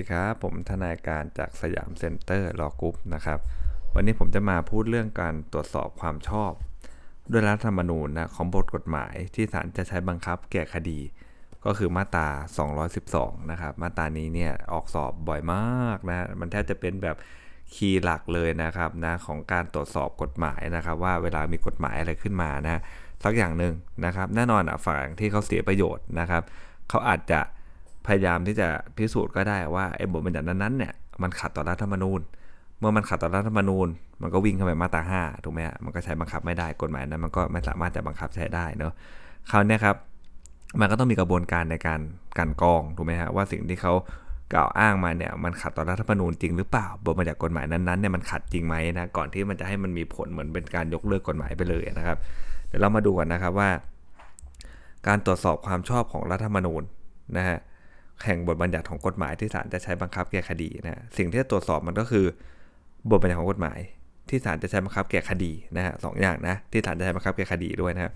ดีครับ ผมทนายการจาก Siam Center Law Group นะครับ วันนี้ผมจะมาพูดเรื่องการตรวจสอบความชอบ ด้วยรัฐธรรมนูญนะของบทกฎหมายที่ศาลจะใช้บังคับแก่คดี ก็คือมาตรา 212 นะครับ มาตรานี้เนี่ยออกสอบบ่อยมากนะ มันแทบจะเป็นแบบ key หลักเลยนะครับนะของการตรวจสอบกฎหมายนะครับ ว่าเวลามีกฎหมายอะไรขึ้นมานะสักอย่างหนึ่งนะครับ แน่นอนอะฝั่งที่เขาเสียประโยชน์นะครับเขาอาจจะ พยายามที่จะพิสูจน์ก็ได้ว่าไอ้บทบัญญัตินั้นๆเนี่ยมันขัดต่อรัฐธรรมนูญ เมื่อมันขัดต่อรัฐธรรมนูญ มันก็วิ่งเข้าไปมาตราห้าถูกไหมฮะมันก็ใช้บังคับไม่ได้กฎหมายนั้นมันก็ไม่สามารถจะบังคับใช้ได้เนาะคราวนี้ครับมันก็ต้องมีกระบวนการในการกันกองถูกไหมฮะว่าสิ่งที่เขากล่าวอ้างมาเนี่ยมันขัดต่อรัฐธรรมนูญจริงหรือเปล่าบทบัญญัติกฎหมายนั้นๆเนี่ยมันขัดจริงไหมนะก่อนที่มันจะให้มันมีผลเหมือนเป็นการยกเลิกกฎหมายไปเลยนะครับเดี๋ยวเรามาดูกันนะครับว่า การตรวจสอบความชอบของรัฐธรรมนูญนะฮะ แห่งบทบัญญัติของกฎหมายที่ศาลจะใช้บังคับแก่คดีนะสิ่งที่จะตรวจสอบมันก็คือบทบัญญัติของกฎหมาย ที่ศาลจะใช้บังคับแก่คดีนะฮะสองอย่างนะที่ศาลจะใช้บังคับแก่คดีด้วยนะครับ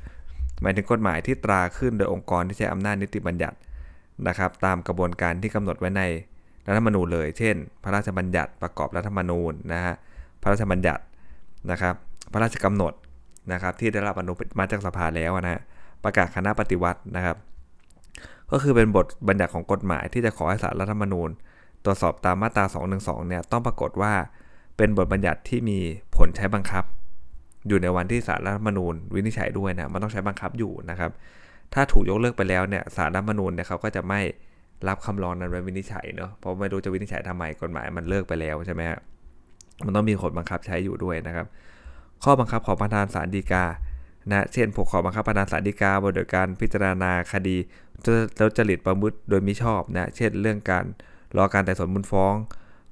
หมายถึงกฎหมายที่ตราขึ้นโดยองค์กรที่ใช้อำนาจนิติบัญญัตินะครับ ตามกระบวนการที่กำหนดไว้ในรัฐธรรมนูญเลย เช่น พระราชบัญญัติประกอบรัฐธรรมนูญนะฮะพระราชบัญญัตินะครับ พระราชกำหนดนะครับที่ได้รับอนุมัติจากสภาแล้วนะฮะประกาศคณะปฏิวัตินะครับ ก็คือเป็นบทบัญญัติของกฎหมายที่จะขอให้ศาลรัฐธรรมนูญ ตรวจสอบตามมาตรา 212 เนี่ยต้องปรากฏว่าเป็นบทบัญญัติที่มีผลใช้บังคับ อยู่ในวันที่ศาลรัฐธรรมนูญวินิจฉัยด้วยนะมันต้องใช้บังคับอยู่นะครับ ถ้าถูกยกเลิกไปแล้วเนี่ยศาลรัฐธรรมนูญเนี่ยเขาก็จะไม่รับคำร้องนั้นไว้วินิจฉัยเนาะเพราะไม่รู้จะวินิจฉัยทำไมกฎหมายมันเลิกไปแล้วใช่ไหมฮะมันต้องมีผลบังคับใช้อยู่ด้วยนะครับ ข้อบังคับของประธานศาลฎีกานะเช่นผูกขอบังคับประธานศาลฎีกาบโดยการพิจารณาคดี แล้วจริตประมุตโดยมิชอบนะเช่นเรื่องการรอการไต่สวนมูลฟ้อง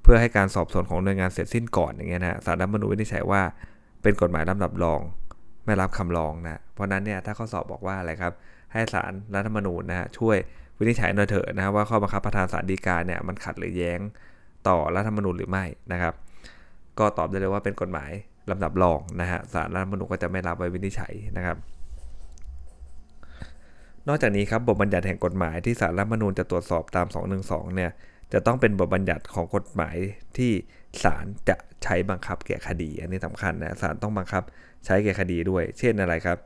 เพื่อให้การสอบสวนของหน่วยงานเสร็จสิ้นก่อนอย่างเงี้ยนะศาลรัฐมนูญวินิจฉัยว่า เป็นกฎหมายลำดับรอง ไม่รับคำร้องนะเพราะนั้นเนี่ยถ้าข้อสอบบอกว่าอะไรครับให้ศาลรัฐธรรมนูญนะฮะช่วยวินิจฉัยหน่อยเถอะนะว่าข้อบังคับประธานศาลฎีกาเนี่ยมันขัดหรือแย้งต่อรัฐธรรมนูญหรือไม่นะครับ ก็ตอบได้เลยว่าเป็นกฎหมายลำดับรองนะฮะศาลรัฐธรรมนูญก็จะไม่รับไว้วินิจฉัยนะครับ นอกจากนี้ครับบทบัญญัติแห่งกฎหมายที่ศาลรัฐมนูญจะตรวจสอบตาม 212 เนี่ยจะต้องเป็นบทบัญญัติของกฎหมายที่ศาลจะใช้บังคับแก่คดี อันนี้สำคัญนะศาลต้องบังคับใช้แก่คดีด้วย เช่นอะไรครับ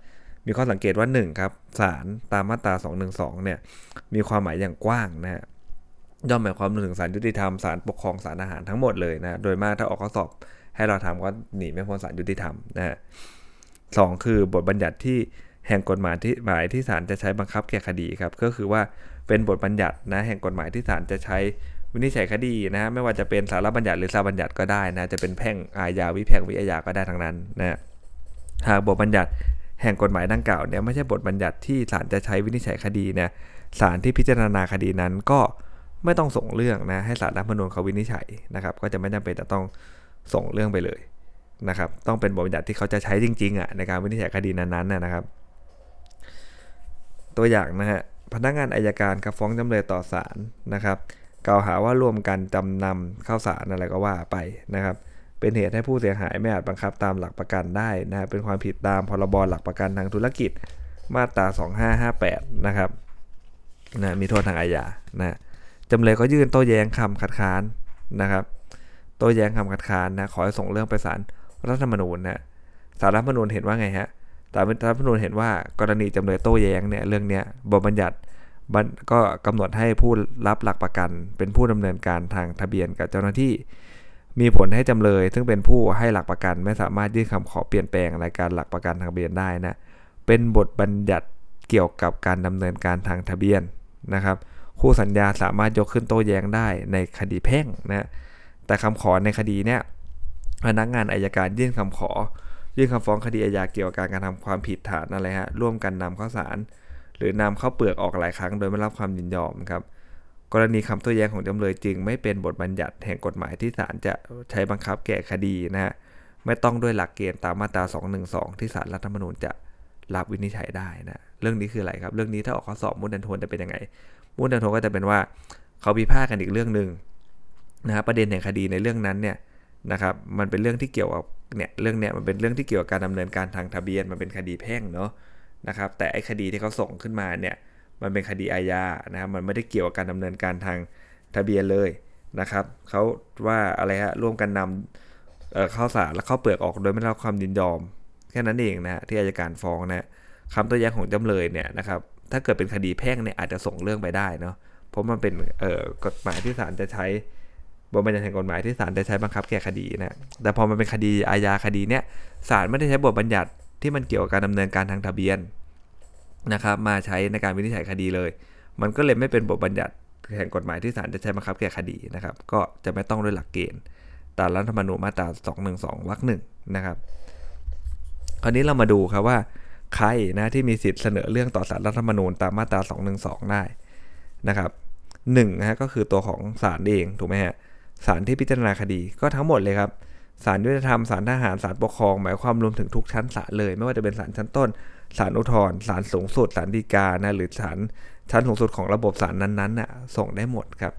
มีข้อสังเกตว่า1ครับศาลตามมาตรา 212 เนี่ยมีความหมายอย่างกว้างนะฮะย่อมหมายความถึงศาลยุติธรรมศาลปกครองศาลอาหารทั้งหมดเลยนะโดยมากถ้าออกข้อสอบให้เราทำก็หนีไม่พ้นศาลยุติธรรมนะฮะสองคือบทบัญญัติที่ แห่งกฎหมายที่หมายที่ศาลจะใช้บังคับแก่คดีครับก็คือว่าเป็นบทบัญญัตินะแห่งกฎหมายที่ศาลจะใช้วินิจฉัยคดีนะฮะไม่ว่าจะเป็นสารบัญญัติหรือสารบัญญัติก็ได้นะจะเป็นแพ่งอาญาวิแพ่งวิอาญาก็ได้ทั้งนั้นนะหากบทบัญญัติแห่งกฎหมายดังกล่าวเนี่ยไม่ใช่บทบัญญัติที่ศาลจะใช้วินิจฉัยคดีเนี่ยศาลที่พิจารณาคดีนั้นก็ไม่ต้องส่งเรื่องนะให้ศาลรัฐมนูญเขาวินิจฉัยนะครับ ก็จะไม่จำเป็นจะต้องส่งเรื่องไปเลยนะครับ ต้องเป็นบทบัญญัติที่เขาจะใช้จริงๆอะในการวินิจฉัยคดีนั้นๆนะครับ ตัวอย่างนะฮะพนักงานอายการครับฟ้องจำเลยต่อศาลนะครับกล่าวหาว่าร่วมกันจำนำเข้าสารอะไรก็ว่าไปนะครับ เป็นเหตุให้ผู้เสียหายไม่อาจบังคับตามหลักประกันได้นะเป็นความผิดตามพรบหลักประกันทางธุรกิจมาตรา 2558 นะครับนะมีโทษทางอาญานะจำเลยก็ยื่นโต้แย้งคำคัดค้านนะครับ โต้แย้งคำคัดค้านนะขอให้ส่งเรื่องไปศาลรัฐธรรมนูญนะศาลรัฐธรรมนูญเห็นว่าไงฮะ ศาลรัฐธรรมนูญเห็นว่ากรณีจำเลยโต้แย้งเนี่ยเรื่องเนี้ยบทบัญญัติก็กำหนดให้ผู้รับหลักประกัน เป็นผู้ดำเนินการทางทะเบียนกับเจ้าหน้าที่ มีผลให้จำเลย ซึ่งเป็นผู้ให้หลักประกันไม่สามารถยื่นคำขอเปลี่ยนแปลงรายการหลักประกันทางทะเบียนได้นะเป็นบทบัญญัติเกี่ยวกับการดำเนินการทางทะเบียนนะครับ คู่สัญญาสามารถยกขึ้นโต้แย้งได้ในคดีแพ่งนะแต่คำขอในคดีเนี่ยพนักงานอายการยื่นคำขอ ยื่นคำฟ้องคดีอาญาเกี่ยวกับการกระทำความผิดฐานอะไรฮะร่วมกันนำข้าสาร หรือนำข้าเปลือกออกหลายครั้งโดยไม่รับความยินยอมครับกรณีคำโต้แย้งของจำเลยจึงไม่เป็นบทบัญญัติแห่งกฎหมายที่ศาลจะใช้บังคับแก่คดีนะฮะไม่ต้องด้วยหลักเกณฑ์ตามมาตรา 212 ที่ศาลรัฐธรรมนูญจะรับวินิจฉัยได้นะเรื่องนี้คืออะไรครับ เรื่องนี้ถ้าออกข้อสอบมุนดันทวนจะเป็นยังไงมุนดันทวนก็จะเป็นว่าเขาพิพาทกันอีกเรื่องหนึ่งนะฮะประเด็นแห่งคดีในเรื่องนั้นเนี่ยนะครับมันเป็นเรื่องที่เกี่ยวกับ เนี่ยเรื่องเนี้ยมันเป็นเรื่องที่เกี่ยวกับการดำเนินการทางทะเบียนมันเป็นคดีแพ่งเนาะนะครับแต่ไอ้คดีที่เขาส่งขึ้นมาเนี่ยมันเป็นคดีอาญานะครับมันไม่ได้เกี่ยวกับการดำเนินการทางทะเบียนเลยนะครับเขาว่าอะไรฮะร่วมกันนำข้าวสารและข้าวเปลือกออกโดยไม่ได้รับความยินยอม แค่นั้นเองนะฮะที่อายการฟ้องนะคำตัวแย้งของจำเลยเนี่ยนะครับถ้าเกิดเป็นคดีแพ่งเนี่ยอาจจะส่งเรื่องไปได้เนาะเพราะมันเป็นกฎหมายที่ศาลจะใช้ บทบัญญัติแห่งกฎหมายที่ศาลจะใช้บังคับแก้คดีนะแต่พอมันเป็นคดีอาญาคดีเนี่ยศาลไม่ได้ใช้บทบัญญัติที่มันเกี่ยวกับการดำเนินการทางทะเบียนนะครับมาใช้ในการวินิจฉัยคดีเลย มันก็เลยไม่เป็นบทบัญญัติแห่งกฎหมายที่ศาลจะใช้บังคับแก้คดีนะครับ ก็จะไม่ต้องด้วยหลักเกณฑ์ตามรัฐธรรมนูญมาตรา 212วรรคหนึ่งนะครับ คราวนี้เรามาดูครับว่าใครนะที่มีสิทธิ์เสนอเรื่องต่อสารรัฐธรรมนูญตามมาตรา 212 ได้นะครับหนึ่งนะฮะก็คือตัวของศาลเองถูกไหมฮะ ศาลที่พิจารณาคดีก็ทั้งหมดเลยครับศาลยุติธรรมศาลทหารศาลปกครอง หมายความรวมถึงทุกชั้นศาลเลย ไม่ว่าจะเป็นศาลชั้นต้นศาลอุทธรณ์ศาลสูงสุดศาลฎีกานะหรือศาลชั้นสูงสุดของระบบศาลนั้นๆน่ะส่งได้หมดครับ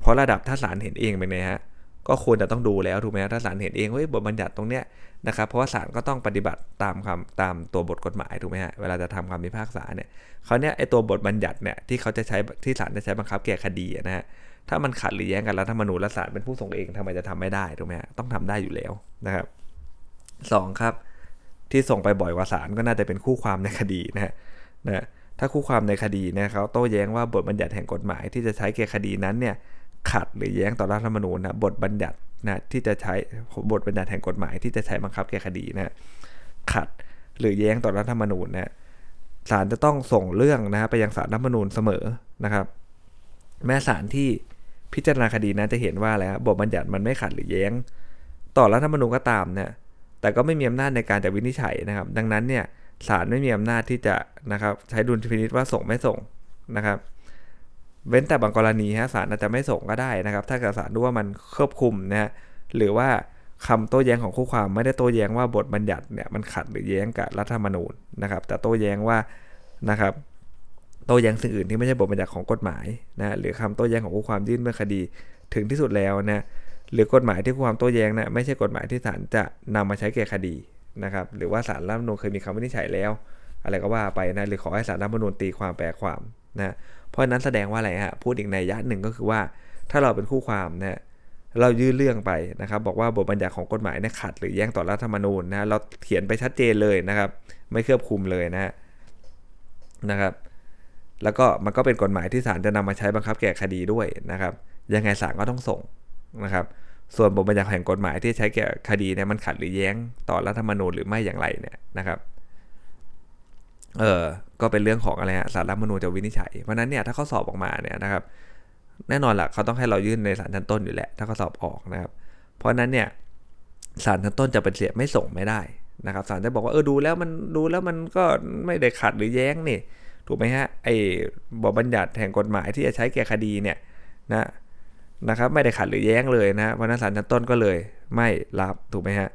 เพราะระดับถ้าศาลเห็นเองเป็นไงฮะก็ควรจะต้องดูแล้วถูกไหมถ้าศาลเห็นเองว่าบทบัญญัติตรงเนี้ยนะครับเพราะว่าศาลก็ต้องปฏิบัติตามคำตามตัวบทกฎหมายถูกไหมฮะเวลาจะทำคำพิพากษาเนี่ยเขาเนี้ยไอตัวบทบัญญัติเนี่ยที่เขาจะใช้ที่ศาลจะใช้บังคับแก้คดีนะฮะ ถ้ามันขัดหรือแย้งกันรัฐธรรมนูญและศาลเป็นผู้ส่งเองทำไมจะทำไม่ได้ถูกไหมต้องทำได้อยู่แล้วนะครับสองครับ ที่ส่งไปบ่อยกว่าศาลก็น่าจะเป็นคู่ความในคดีนะฮะนะถ้าคู่ความในคดีนะเขาโต้แย้งว่าบทบัญญัติแห่งกฎหมายที่จะใช้แก่คดีนั้นเนี่ยขัดหรือแย้งต่อรัฐธรรมนูญนะบทบัญญัตินะที่จะใช้บทบัญญัติแห่งกฎหมายที่จะใช้บังคับแก่คดีนะขัดหรือแย้งต่อรัฐธรรมนูญนะศาลจะต้องส่งเรื่องนะไปยังศาลรัฐธรรมนูญเสมอนะครับ แม้ศาลที่ พิจารณาคดีนั้นจะเห็นว่าแล้วบทบัญญัติมันไม่ขัดหรือแย้ง ต่อรัฐธรรมนูญก็ตามเนี่ยแต่ก็ไม่มีอำนาจในการจะวินิจฉัยนะครับ ดังนั้นเนี่ยศาลไม่มีอำนาจที่จะนะครับใช้ดุลพินิษว่าส่งไม่ส่งนะครับเว้นแต่บางกรณีฮะศาลอาจจะไม่ส่งก็ได้นะครับ ถ้าเกิดศาลรู้ว่ามันควบคุมนะฮะหรือว่าคำโต้แย้งของคู่ความไม่ได้โต้แย้งว่าบทบัญญัติเนี่ยมันขัดหรือแย้งกับรัฐธรรมนูญนะครับ แต่โต้แย้งว่านะครับ โต้แย้งสิ่งอื่นที่ไม่ใช่บทบัญญัติของกฎหมายนะหรือคำโต้แย้งของคู่ความยื่นเมื่อคดีถึงที่สุดแล้วนะหรือกฎหมายที่คู่ความโต้แย้งนะไม่ใช่กฎหมายที่ศาลจะนำมาใช้แก่คดีนะครับหรือว่าศาลรัฐมนูญเคยมีคำวินิจฉัยแล้ว อะไรก็ว่าไปนะหรือขอให้ศาลรัฐมนูญตีความแปลความนะเพราะนั้นแสดงว่าอะไรฮะพูดอีกในยะหนึ่งก็คือว่าถ้าเราเป็นคู่ความนะเรายื่นเรื่องไปนะครับ บอกว่าบทบัญญัติของกฎหมายเนี่ยขัด หรือแย้งต่อรัฐธรรมนูญนะเราเขียนไปชัดเจนเลยนะครับ ไม่เครือบคุมเลยนะนะครับ แล้วก็มันก็เป็นกฎหมายที่ศาลจะนำมาใช้บังคับแก่คดีด้วยนะครับ ยังไงศาลก็ต้องส่งนะครับ ส่วนบทบัญญัติแห่งกฎหมายที่ใช้แก่คดีเนี่ยมันขัดหรือแย้งต่อรัฐธรรมนูญหรือไม่อย่างไรเนี่ยนะครับเออก็เป็นเรื่องของอะไรฮะสารรัฐมนูญจะวินิจฉัย เพราะนั้นเนี่ยถ้าเขาสอบออกมาเนี่ยนะครับ แน่นอนแหละเขาต้องให้เรายื่นในศาลชั้นต้นอยู่แหละ ถ้าเขาสอบออกนะครับ เพราะนั้นเนี่ยศาลชั้นต้นจะเป็นเสียไม่ส่งไม่ได้นะครับศาลจะบอกว่าเออดูแล้วมันดูแล้วมันก็ไม่ได้ขัดหรือแย้งนี่ ถูกไหมฮะไอ้บทบัญญัติแห่งกฎหมายที่จะใช้แก่คดีเนี่ยนะนะครับไม่ได้ขัดหรือแย้งเลยนะเพราะนั้นศาลชั้นต้นก็เลยไม่รับถูกไหมฮะ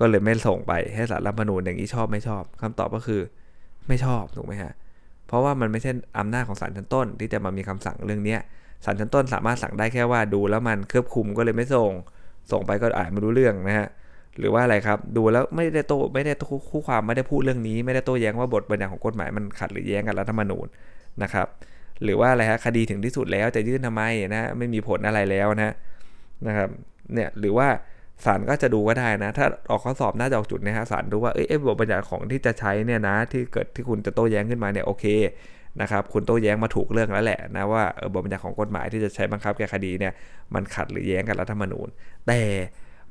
ก็เลยไม่ส่งไปให้ศาลรัฐมนูญอย่างนี้ชอบไม่ชอบคำตอบก็คือไม่ชอบถูกไหมฮะเพราะว่ามันไม่ใช่อำนาจของศาลชั้นต้น ที่จะมามีคำสั่งเรื่องนี้ศาลชั้นต้นสามารถสั่งได้แค่ว่าดูแล้วมันเครือบคุมก็เลยไม่ส่ง ส่งไปก็อ่านไม่รู้เรื่องนะฮะ หรือว่าอะไรครับ ดูแล้วไม่ได้โตไม่ได้คู่ความไม่ได้พูดเรื่องนี้ ไม่ได้โต้แย้งว่าบทบัญญัติของกฎหมายมันขัดหรือแย้งกับรัฐธรรมนูญนะครับ หรือว่าอะไรฮะคดีถึงที่สุดแล้วจะยื่นทำไมนะไม่มีผลอะไรแล้วนะนะครับเนี่ยหรือว่าศาลก็จะดูก็ได้นะ ถ้าออกข้อสอบน่าจะออกจุดนะฮะศาลดูว่าเอ้ยบทบัญญัติของที่จะใช้เนี่ยนะ ที่เกิดที่คุณจะโต้แย้งขึ้นมาเนี่ยโอเคนะครับคุณโต้แย้งมาถูกเรื่องแล้วแหละนะว่าบทบัญญัติของกฎหมายที่จะใช้บังคับแก้คดีเนี่ยมันขัดหรือแย้งกับรัฐธรรมนูญ แต่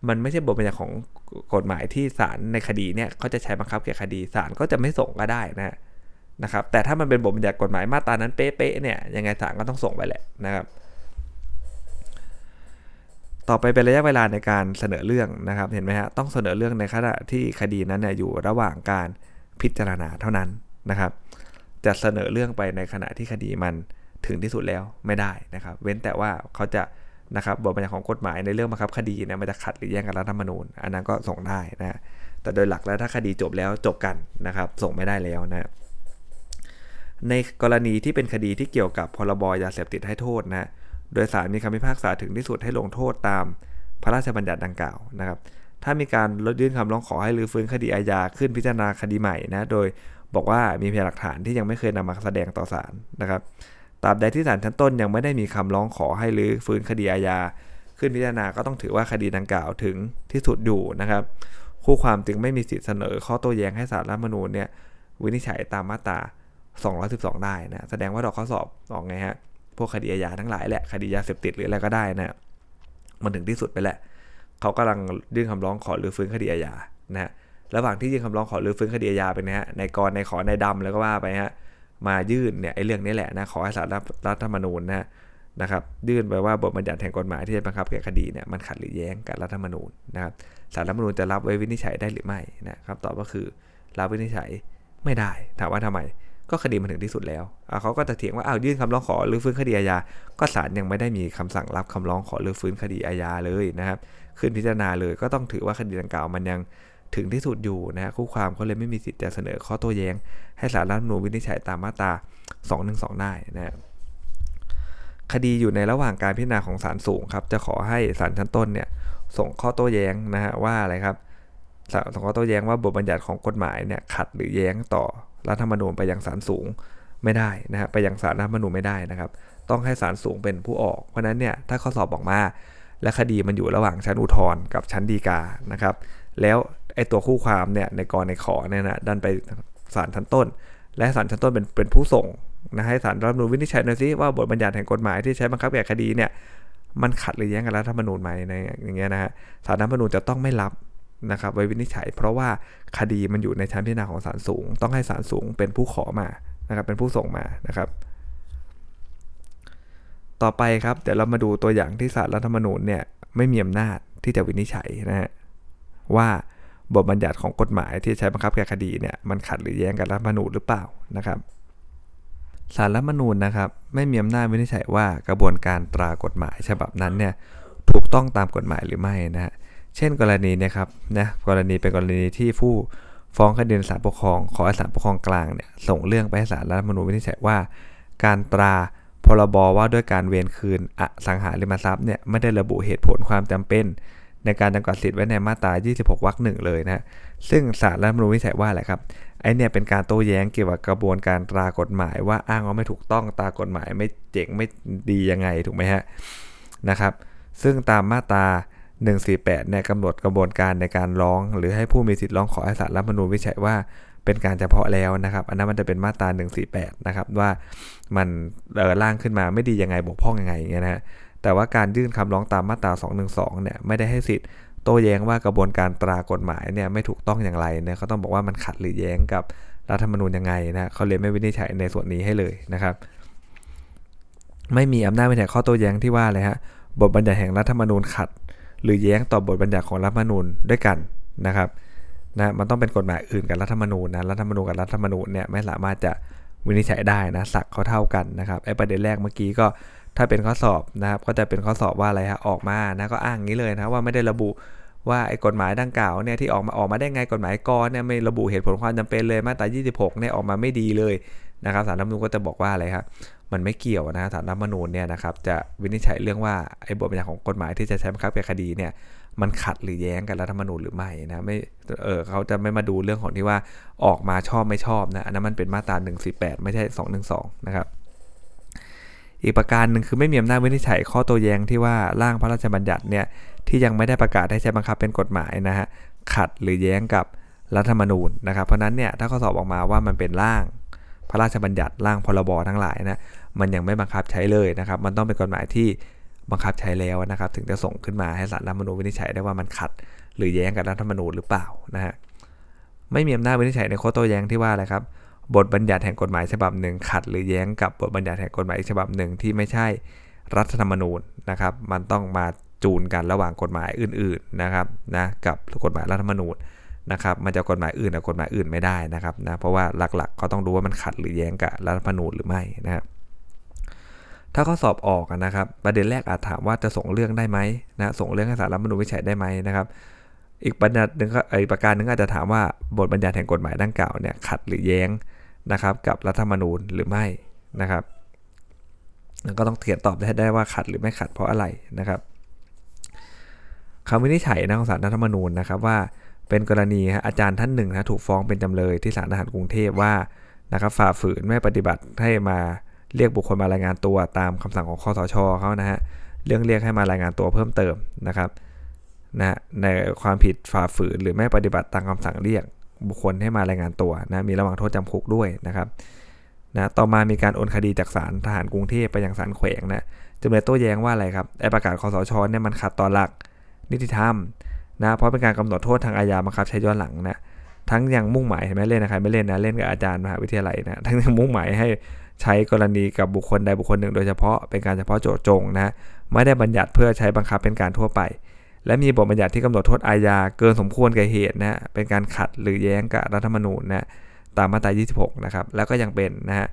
มันไม่ใช่บทบัญญัติของกฎหมายที่ศาลในคดีเนี่ยเขาจะใช้บังคับแก้คดีศาลก็จะไม่ส่งก็ได้นะนะครับแต่ถ้ามันเป็นบทบัญญัติกฎหมายมาตรานั้นเป๊ะๆเนี่ยยังไงศาลก็ต้องส่งไปแหละนะครับ ต่อไปเป็นระยะเวลาในการเสนอเรื่องนะครับ เห็นไหมฮะต้องเสนอเรื่องในขณะที่คดีนั้นเนี่ยอยู่ระหว่างการพิจารณาเท่านั้นนะครับ จะเสนอเรื่องไปในขณะที่คดีมันถึงที่สุดแล้วไม่ได้นะครับ เว้นแต่ว่าเขาจะ นะครับบทบัญญัติของกฎหมายในเรื่องบังคับคดีเนี่ยมันจะขัดหรือแย้งกับรัฐธรรมนูญ อันนั้นก็ส่งได้นะแต่โดยหลักแล้วถ้าคดีจบแล้วจบกันนะครับ ส่งไม่ได้แล้วนะในกรณีที่เป็นคดีที่เกี่ยวกับพรบยาเสพติดให้โทษนะโดยสารมีคำพิพากษาถึงที่สุดให้ลงโทษตามพระราชบัญญัติดังกล่าวนะครับ ถ้ามีการลดยื่นคำร้องขอให้รื้อฟื้นคดีอาญาขึ้นพิจารณาคดีใหม่นะ โดยบอกว่ามีพยานหลักฐานที่ยังไม่เคยนำมาแสดงต่อศาลนะครับ ตราบใดที่ศาลชั้นต้นยังไม่ได้มีคำร้องขอให้รื้อฟื้นคดีอาญาขึ้นพิจารณาก็ต้องถือว่าคดีดังกล่าวถึงที่สุดอยู่นะครับ คู่ความจึงไม่มีสิทธิเสนอ ข้อโต้แย้งให้ศาลรัฐมนูญเนี่ยวินิจฉัยตามมาตรา 212 ได้นะ แสดงว่าดอกข้อสอบออกไงฮะ พวกคดีอาญาทั้งหลายแหละ คดียาเสพติดหรืออะไรก็ได้นะมันถึงที่สุดไปแหละ เขากำลังยื่นคำร้องขอรื้อฟื้นคดีอาญานะระหว่างที่ยื่นคำร้องขอรื้อฟื้นคดีอาญาไปนะฮะ ในกรในขอในดำแล้วก็ว่าไปฮะ มายื่นเนี่ยไอ้เรื่องนี้แหละนะขอให้ศาลรัฐธรรมนูญนะนะครับยื่นไปว่าบทบัญญัติแห่งกฎหมายที่จะบังคับแก่คดีเนี่ยมันขัดหรือแย้งกับรัฐธรรมนูญนะครับศาลรัฐธรรมนูญจะรับไว้วินิจฉัยได้หรือไม่นะครับตอบก็คือรับวินิจฉัยไม่ได้ ถามว่าทำไม ก็คดีมันถึงที่สุดแล้วเขาก็จะเถียงว่าอ้าวยื่นคำร้องขอหรือฟื้นคดีอาญาก็ศาลยังไม่ได้มีคำสั่งรับคำร้องขอหรือฟื้นคดีอาญาเลยนะครับขึ้นพิจารณาเลยก็ต้องถือว่าคดีดังกล่าวมันยัง ถึงที่สุดอยู่นะคู่ความเขาเลยไม่มีสิทธิ์จะเสนอข้อโต้แย้ง ให้ศาลรัฐธรรมนูญวินิจฉัยตามมาตรา 212 ได้นะคดีอยู่ในระหว่างการพิจารณาของศาลสูงครับจะขอให้ศาลชั้นต้นเนี่ยส่งข้อโต้แย้งนะฮะว่าอะไรครับส่งข้อโต้แย้งว่าบทบัญญัติของกฎหมายเนี่ยขัดหรือแย้งต่อรัฐธรรมนูญไปยังศาลสูงไม่ได้นะฮะไปยังศาลรัฐธรรมนูญไม่ได้นะครับ ต้องให้ศาลสูงเป็นผู้ออก เพราะนั้นเนี่ยถ้าข้อสอบออกมา และคดีมันอยู่ระหว่างชั้นอุทธรณ์กับชั้นฎีกานะครับ แล้ว ไอตัวคู่ความเนี่ยในกรในขอเนี่ยนะดันไปศาลชั้นต้น และศาลชั้นต้นเป็นเป็นผู้ส่งนะให้ศาลรัฐธรรมนูญวินิจฉัยหน่อยสิว่าบทบัญญัติแห่งกฎหมายที่ใช้บังคับแก่คดีเนี่ยมันขัดหรือแย้งกับรัฐธรรมนูญไหมในอย่างเงี้ยนะฮะศาลรัฐธรรมนูญจะต้องไม่รับนะครับไว้วินิจฉัย เพราะว่าคดีมันอยู่ในชั้นพิจารณาของศาลสูง ต้องให้ศาลสูงเป็นผู้ขอมานะครับเป็นผู้ส่งมานะครับ ต่อไปครับเดี๋ยวเรามาดูตัวอย่างที่ศาลรัฐธรรมนูญเนี่ยไม่มีอำนาจที่จะวินิจฉัยนะฮะว่า บทบัญญัติของกฎหมายที่ใช้บังคับแก่คดีเนี่ยมันขัดหรือแย้งกับรัฐธรรมนูญหรือเปล่านะครับสารรัฐธรรมนูญนะครับไม่มีอำนาจวินิจฉัยว่ากระบวนการตรากฎหมายฉบับนั้นเนี่ยถูกต้องตามกฎหมายหรือไม่นะฮะเช่น กรณีนะครับนะกรณีเป็นกรณีที่ผู้ฟ้องคดีศาลปกครอง ขอให้ศาลปกครองกลางเนี่ยส่งเรื่องไปให้ศาลรัฐธรรมนูญวินิจฉัยว่า การตราพรบว่าด้วยการเวรคืนอสังหาริมทรัพย์เนี่ยไม่ได้ระบุเหตุผลความจำเป็น ในการจำกัดสิทธิ์ไว้ในมาตรา 26 วรรคหนึ่งเลยนะซึ่งศาลรัฐมนูญวิจัยว่าอะไรครับไอเนี่ยเป็นการโต้แย้งเกี่ยวกับกระบวนการตรากฎหมายว่าอ้างว่าไม่ถูกต้องตากฎหมายไม่เจ๋งไม่ดียังไงถูกไหมฮะนะครับซึ่งตามมาตรา148เนี่ยกำหนดกระบวนการในการร้อง หรือให้ผู้มีสิทธิ์ร้องขอให้ศาลรัฐมนูญวิจัยว่าเป็นการเฉพาะแล้วนะครับอันนั้นมันจะเป็นมาตรา148นะครับว่ามันร่างขึ้นมาไม่ดียังไงบกพร่องยังไงอย่างเงี้ยนะ แต่ว่าการยื่นคำร้องตามมาตรา 212 เนี่ยไม่ได้ให้สิทธิ์โต้แย้งว่ากระบวนการตรากฎหมายเนี่ยไม่ถูกต้องอย่างไรเนี่ยเขาต้องบอกว่ามันขัดหรือแย้งกับรัฐธรรมนูญยังไงนะเขาเลยไม่วินิจฉัยในส่วนนี้ให้เลยนะครับ ไม่มีอำนาจวินิจฉัยข้อโต้แย้งที่ว่าเลยฮะบทบัญญัติแห่งรัฐธรรมนูญขัด หรือแย้งต่อบทบัญญัติของรัฐธรรมนูญด้วยกันนะครับนะมันต้องเป็นกฎหมายอื่นกับรัฐธรรมนูญนะรัฐธรรมนูญกับรัฐธรรมนูญเนี่ยไม่สามารถจะวินิจฉัยได้นะสักเขาเท่ากันนะครับไอ้ประเด็นแรกเมื่อกี้ก็ ถ้าเป็นข้อสอบนะครับ ก็จะเป็นข้อสอบว่าอะไรฮะออกมานะก็อ้างงี้เลยนะว่าไม่ได้ระบุว่าไอ้กฎหมายดังกล่าวเนี่ยที่ออกมาออกมาได้ไงกฎหมายกรเนี่ยไม่ระบุเหตุผลความจำเป็นเลยมาตรา 26เนี่ยออกมาไม่ดีเลยนะครับสารรัฐมนูญก็จะบอกว่าอะไรครับมันไม่เกี่ยวนะสารรัฐมนูญเนี่ยนะครับจะวินิจฉัยเรื่องว่าไอ้บทบัญญัติของกฎหมายที่จะใช้บังคับแก่คดีเนี่ยมันขัดหรือแย้งกับรัฐธรรมนูญหรือไม่นะไม่เออเขาจะไม่มาดูเรื่องของที่ว่าออกมาชอบไม่ชอบนะอันนั้นมันเป็นมาตรา148 ไม่ใช่ 212 นะครับ อีกประการหนึ่งคือไม่มีอำนาจวินิจฉัยข้อโต้แย้งที่ว่าร่างพระราชบัญญัติเนี่ยที่ยังไม่ได้ประกาศให้ใช้บังคับเป็นกฎหมายนะฮะขัดหรือแย้งกับรัฐธรรมนูญนะครับ เพราะนั้นเนี่ยถ้าข้อสอบออกมาว่ามันเป็นร่างพระราชบัญญัติร่างพรบทั้งหลายนะมันยังไม่บังคับใช้เลยนะครับ มันต้องเป็นกฎหมายที่บังคับใช้แล้วนะครับ ถึงจะส่งขึ้นมาให้ศาลรัฐธรรมนูญวินิจฉัยได้ว่ามันขัด หรือแย้งกับรัฐธรรมนูญหรือเปล่านะฮะไม่มีอำนาจวินิจฉัยในข้อโต้แย้งที่ว่าอะไรครับ บทบัญญัติแห่งกฎหมายฉบับหนึ่งขัดหรือแย้งกับบทบัญญัติแห่งกฎหมายอีกฉบับหนึ่งที่ไม่ใช่รัฐธรรมนูญนะครับ มันต้องมาจูนกันระหว่างกฎหมายอื่นๆนะครับนะกับกฎหมายรัฐธรรมนูญนะครับมันจะกฎหมายอื่นกับกฎหมายอื่นไม่ได้นะครับนะเพราะว่าหลักๆเขาต้องดูว่ามันขัดหรือแย้งกับรัฐธรรมนูญหรือไม่นะครับถ้าข้อสอบออกนะครับ ประเด็นแรกอาจถามว่าจะส่งเรื่องได้ไหมนะส่งเรื่องให้ศาลรัฐธรรมนูญวิจัยได้ไหมนะครับ อีกประเด็นหนึ่งก็อีกประการหนึ่งอาจจะถามว่าบทบัญญัติแห่งกฎหมายดังกล่าวเนี่ยขัดหรือแย้ง นะครับกับรัฐธรรมนูญหรือไม่นะครับก็ต้องเขียนตอบได้ได้ว่าขัดหรือไม่ขัดเพราะอะไรนะครับคำวินิจฉัยนะของศาลรัฐธรรมนูญนะครับว่าเป็นกรณีอาจารย์ท่านหนึ่งนะถูกฟ้องเป็นจำเลยที่ศาลทหารกรุงเทพว่านะครับฝ่าฝืนไม่ปฏิบัติให้มาเรียกบุคคลมารายงานตัวตามคำสั่งของคอสชเขานะฮะเรื่องเรียกให้มารายงานตัวเพิ่มเติมนะครับนะในความผิดฝ่าฝืนหรือไม่ปฏิบัติตามคำสั่งเรียก บุคคลให้มารายงานตัวนะมีระหว่างโทษจำคุกด้วยนะครับนะต่อมามีการโอนคดีจากศาลทหารกรุงเทพไปยังศาลแขวงนะจำเลยโต้แย้งว่าอะไรครับไอประกาศคอสชเนี่ยมันขัดต่อหลักนิติธรรมนะเพราะเป็นการกำหนดโทษทางอาญาบังคับใช้ย้อนหลังนะทั้งยังมุ่งหมายเห็นไหมเล่นนะครไม่เล่นนะเล่นกับอาจารย์มหาวิทยาลัยนะทั้งยังมุ่งหมายให้ใช้กรณีกับบุคคลใดบุคคลหนึ่ง โดยเฉพาะเป็นการเฉพาะโจทย์จงนะไม่ได้บัญญัติเพื่อใช้บังคับเป็นการทั่วไป และมีบทบัญญัติที่กำหนดโทษอาญาเกินสมควรแก่เหตุนะฮะเป็นการขัดหรือแย้งกับรัฐธรรมนูญนะตามมาตรา 26 นะครับ แล้วก็ยังเป็นนะฮะ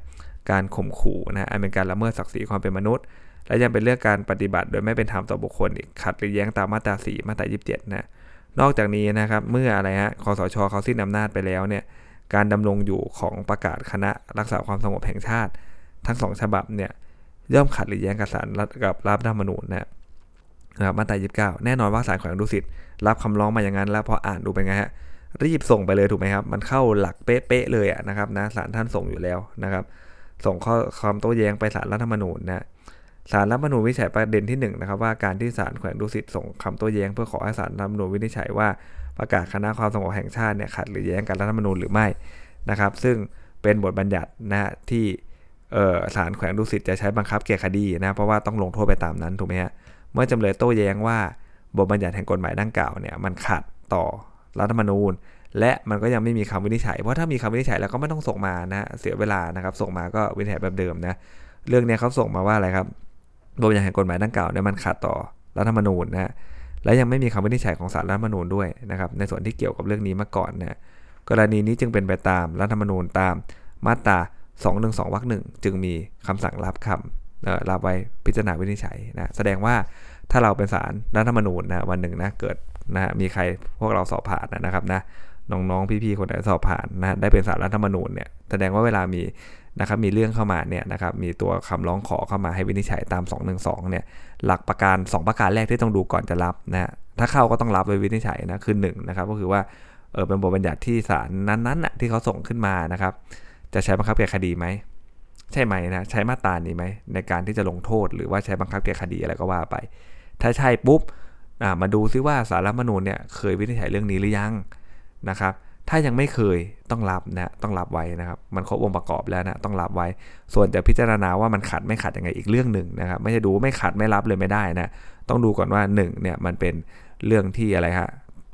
การข่มขู่นะอันเป็นการละเมิดศักดิ์ศรีความเป็นมนุษย์ และยังเป็นเรื่องการปฏิบัติโดยไม่เป็นธรรมต่อบุคคลอีกขัดหรือแย้งตามมาตรา 4 มาตรา 27 นะ นอกจากนี้นะครับเมื่ออะไรฮะคอสชเขาสิ้นอำนาจไปแล้วเนี่ยการดำรงอยู่ของประกาศคณะรักษาความสงบแห่งชาติ ทั้งสองฉบับเนี่ยย่อมขัดหรือแย้งกับสารกับรัฐธรรมนูญนะ นะครับมาตรา29 แน่นอนว่าสารแขวงดุสิตรับคำร้องมาอย่างนั้น แล้วพออ่านดูเป็นไงฮะรีบส่งไปเลยถูกไหมครับ มันเข้าหลักเป๊ะๆเลยอะนะครับนะสารท่านส่งอยู่แล้วนะครับ ส่งข้อความโต้แย้งไปสารรัฐธรรมนูญนะสารรัฐธรรมนูญวิจัยประเด็นที่1นนะครับว่าการที่ศาลแขวงดุสิตส่งคำโต้แย้ง เพื่อขอให้ศาลรัฐธรรมนูญวินิจฉัยว่าประกาศคณะความสงบแห่งชาติเนี่ยขัดหรือแย้งกับรัฐธรรมนูญหรือไม่นะครับ ซึ่งเป็นบทบัญญัตินะที่ศาลแขวงดุสิตจะใช้บังคับแก่คดีนะเพราะว่าต้องลงโทษไปตามนั้นถูกไหมฮะ เมื่อจำเลยโต้แย้งว่าบทบัญญัติแห่งกฎหมายดังกล่าวเนี่ยมันขัดต่อรัฐธรรมนูญ และมันก็ยังไม่มีคำวินิจฉัย เพราะถ้ามีคำวินิจฉัยแล้วก็ไม่ต้องส่งมานะเสียเวลานะครับ ส่งมาก็วินิจฉัยแบบเดิมนะเรื่องนี้เขาส่งมาว่าอะไรครับบทบัญญัติแห่งกฎหมายดังกล่าวเนี่ยมันขัดต่อรัฐธรรมนูญนะและยังไม่มีคำวินิจฉัยของศาลรัฐธรรมนูญด้วยนะครับในส่วนที่เกี่ยวกับเรื่องนี้มาก่อนนะกรณีนี้จึงเป็นไปตามรัฐธรรมนูญตามมาตรา212วรรคหนึ่งจึงมีคำสั่งรับคำ รับไว้พิจารณาวินิจฉัยนะแสดงว่าถ้าเราเป็นศาลรัฐธรรมนูญนะวันหนึ่งนะเกิดนะมีใครพวกเราสอบผ่านนะครับนะน้องๆพี่ๆคนไหนสอบผ่านนะได้เป็นสารรัฐธรรมนูญเนี่ยแสดงว่าเวลามีนะครับมีเรื่องเข้ามาเนี่ยนะครับมีตัวคำร้องขอเข้ามาให้วินิจฉัยตาม 212เนี่ยหลักประการ 2 ประการแรกที่ต้องดูก่อนจะรับนะถ้าเข้าก็ต้องรับไว้วินิจฉัยนะคือ1นะครับก็คือว่าเออเป็นบทบัญญัติที่ศาลนั้นๆน่ะที่เขาส่งขึ้นมานะครับจะใช้บังคับแก่คดีไหม ใช่ไหมนะใช้มาตรานี้ไหมในการที่จะลงโทษ หรือว่าใช้บังคับแก่คดีอะไรก็ว่าไป ถ้าใช่ปุ๊บมาดูซิว่าสารรัฐมนูญเนี่ยเคยวินิจฉัยเรื่องนี้หรือยังนะครับถ้ายังไม่เคยต้องรับนะต้องรับไว้นะครับ มันครบองค์ประกอบแล้วนะต้องรับไว้ ส่วนจะพิจารณาว่ามันขัดไม่ขัดยังไงอีกเรื่องหนึ่งนะครับ ไม่ใช่ดูไม่ขัดไม่รับเลยไม่ได้นะต้องดูก่อนว่า1เนี่ยมันเป็นเรื่องที่อะไรฮะ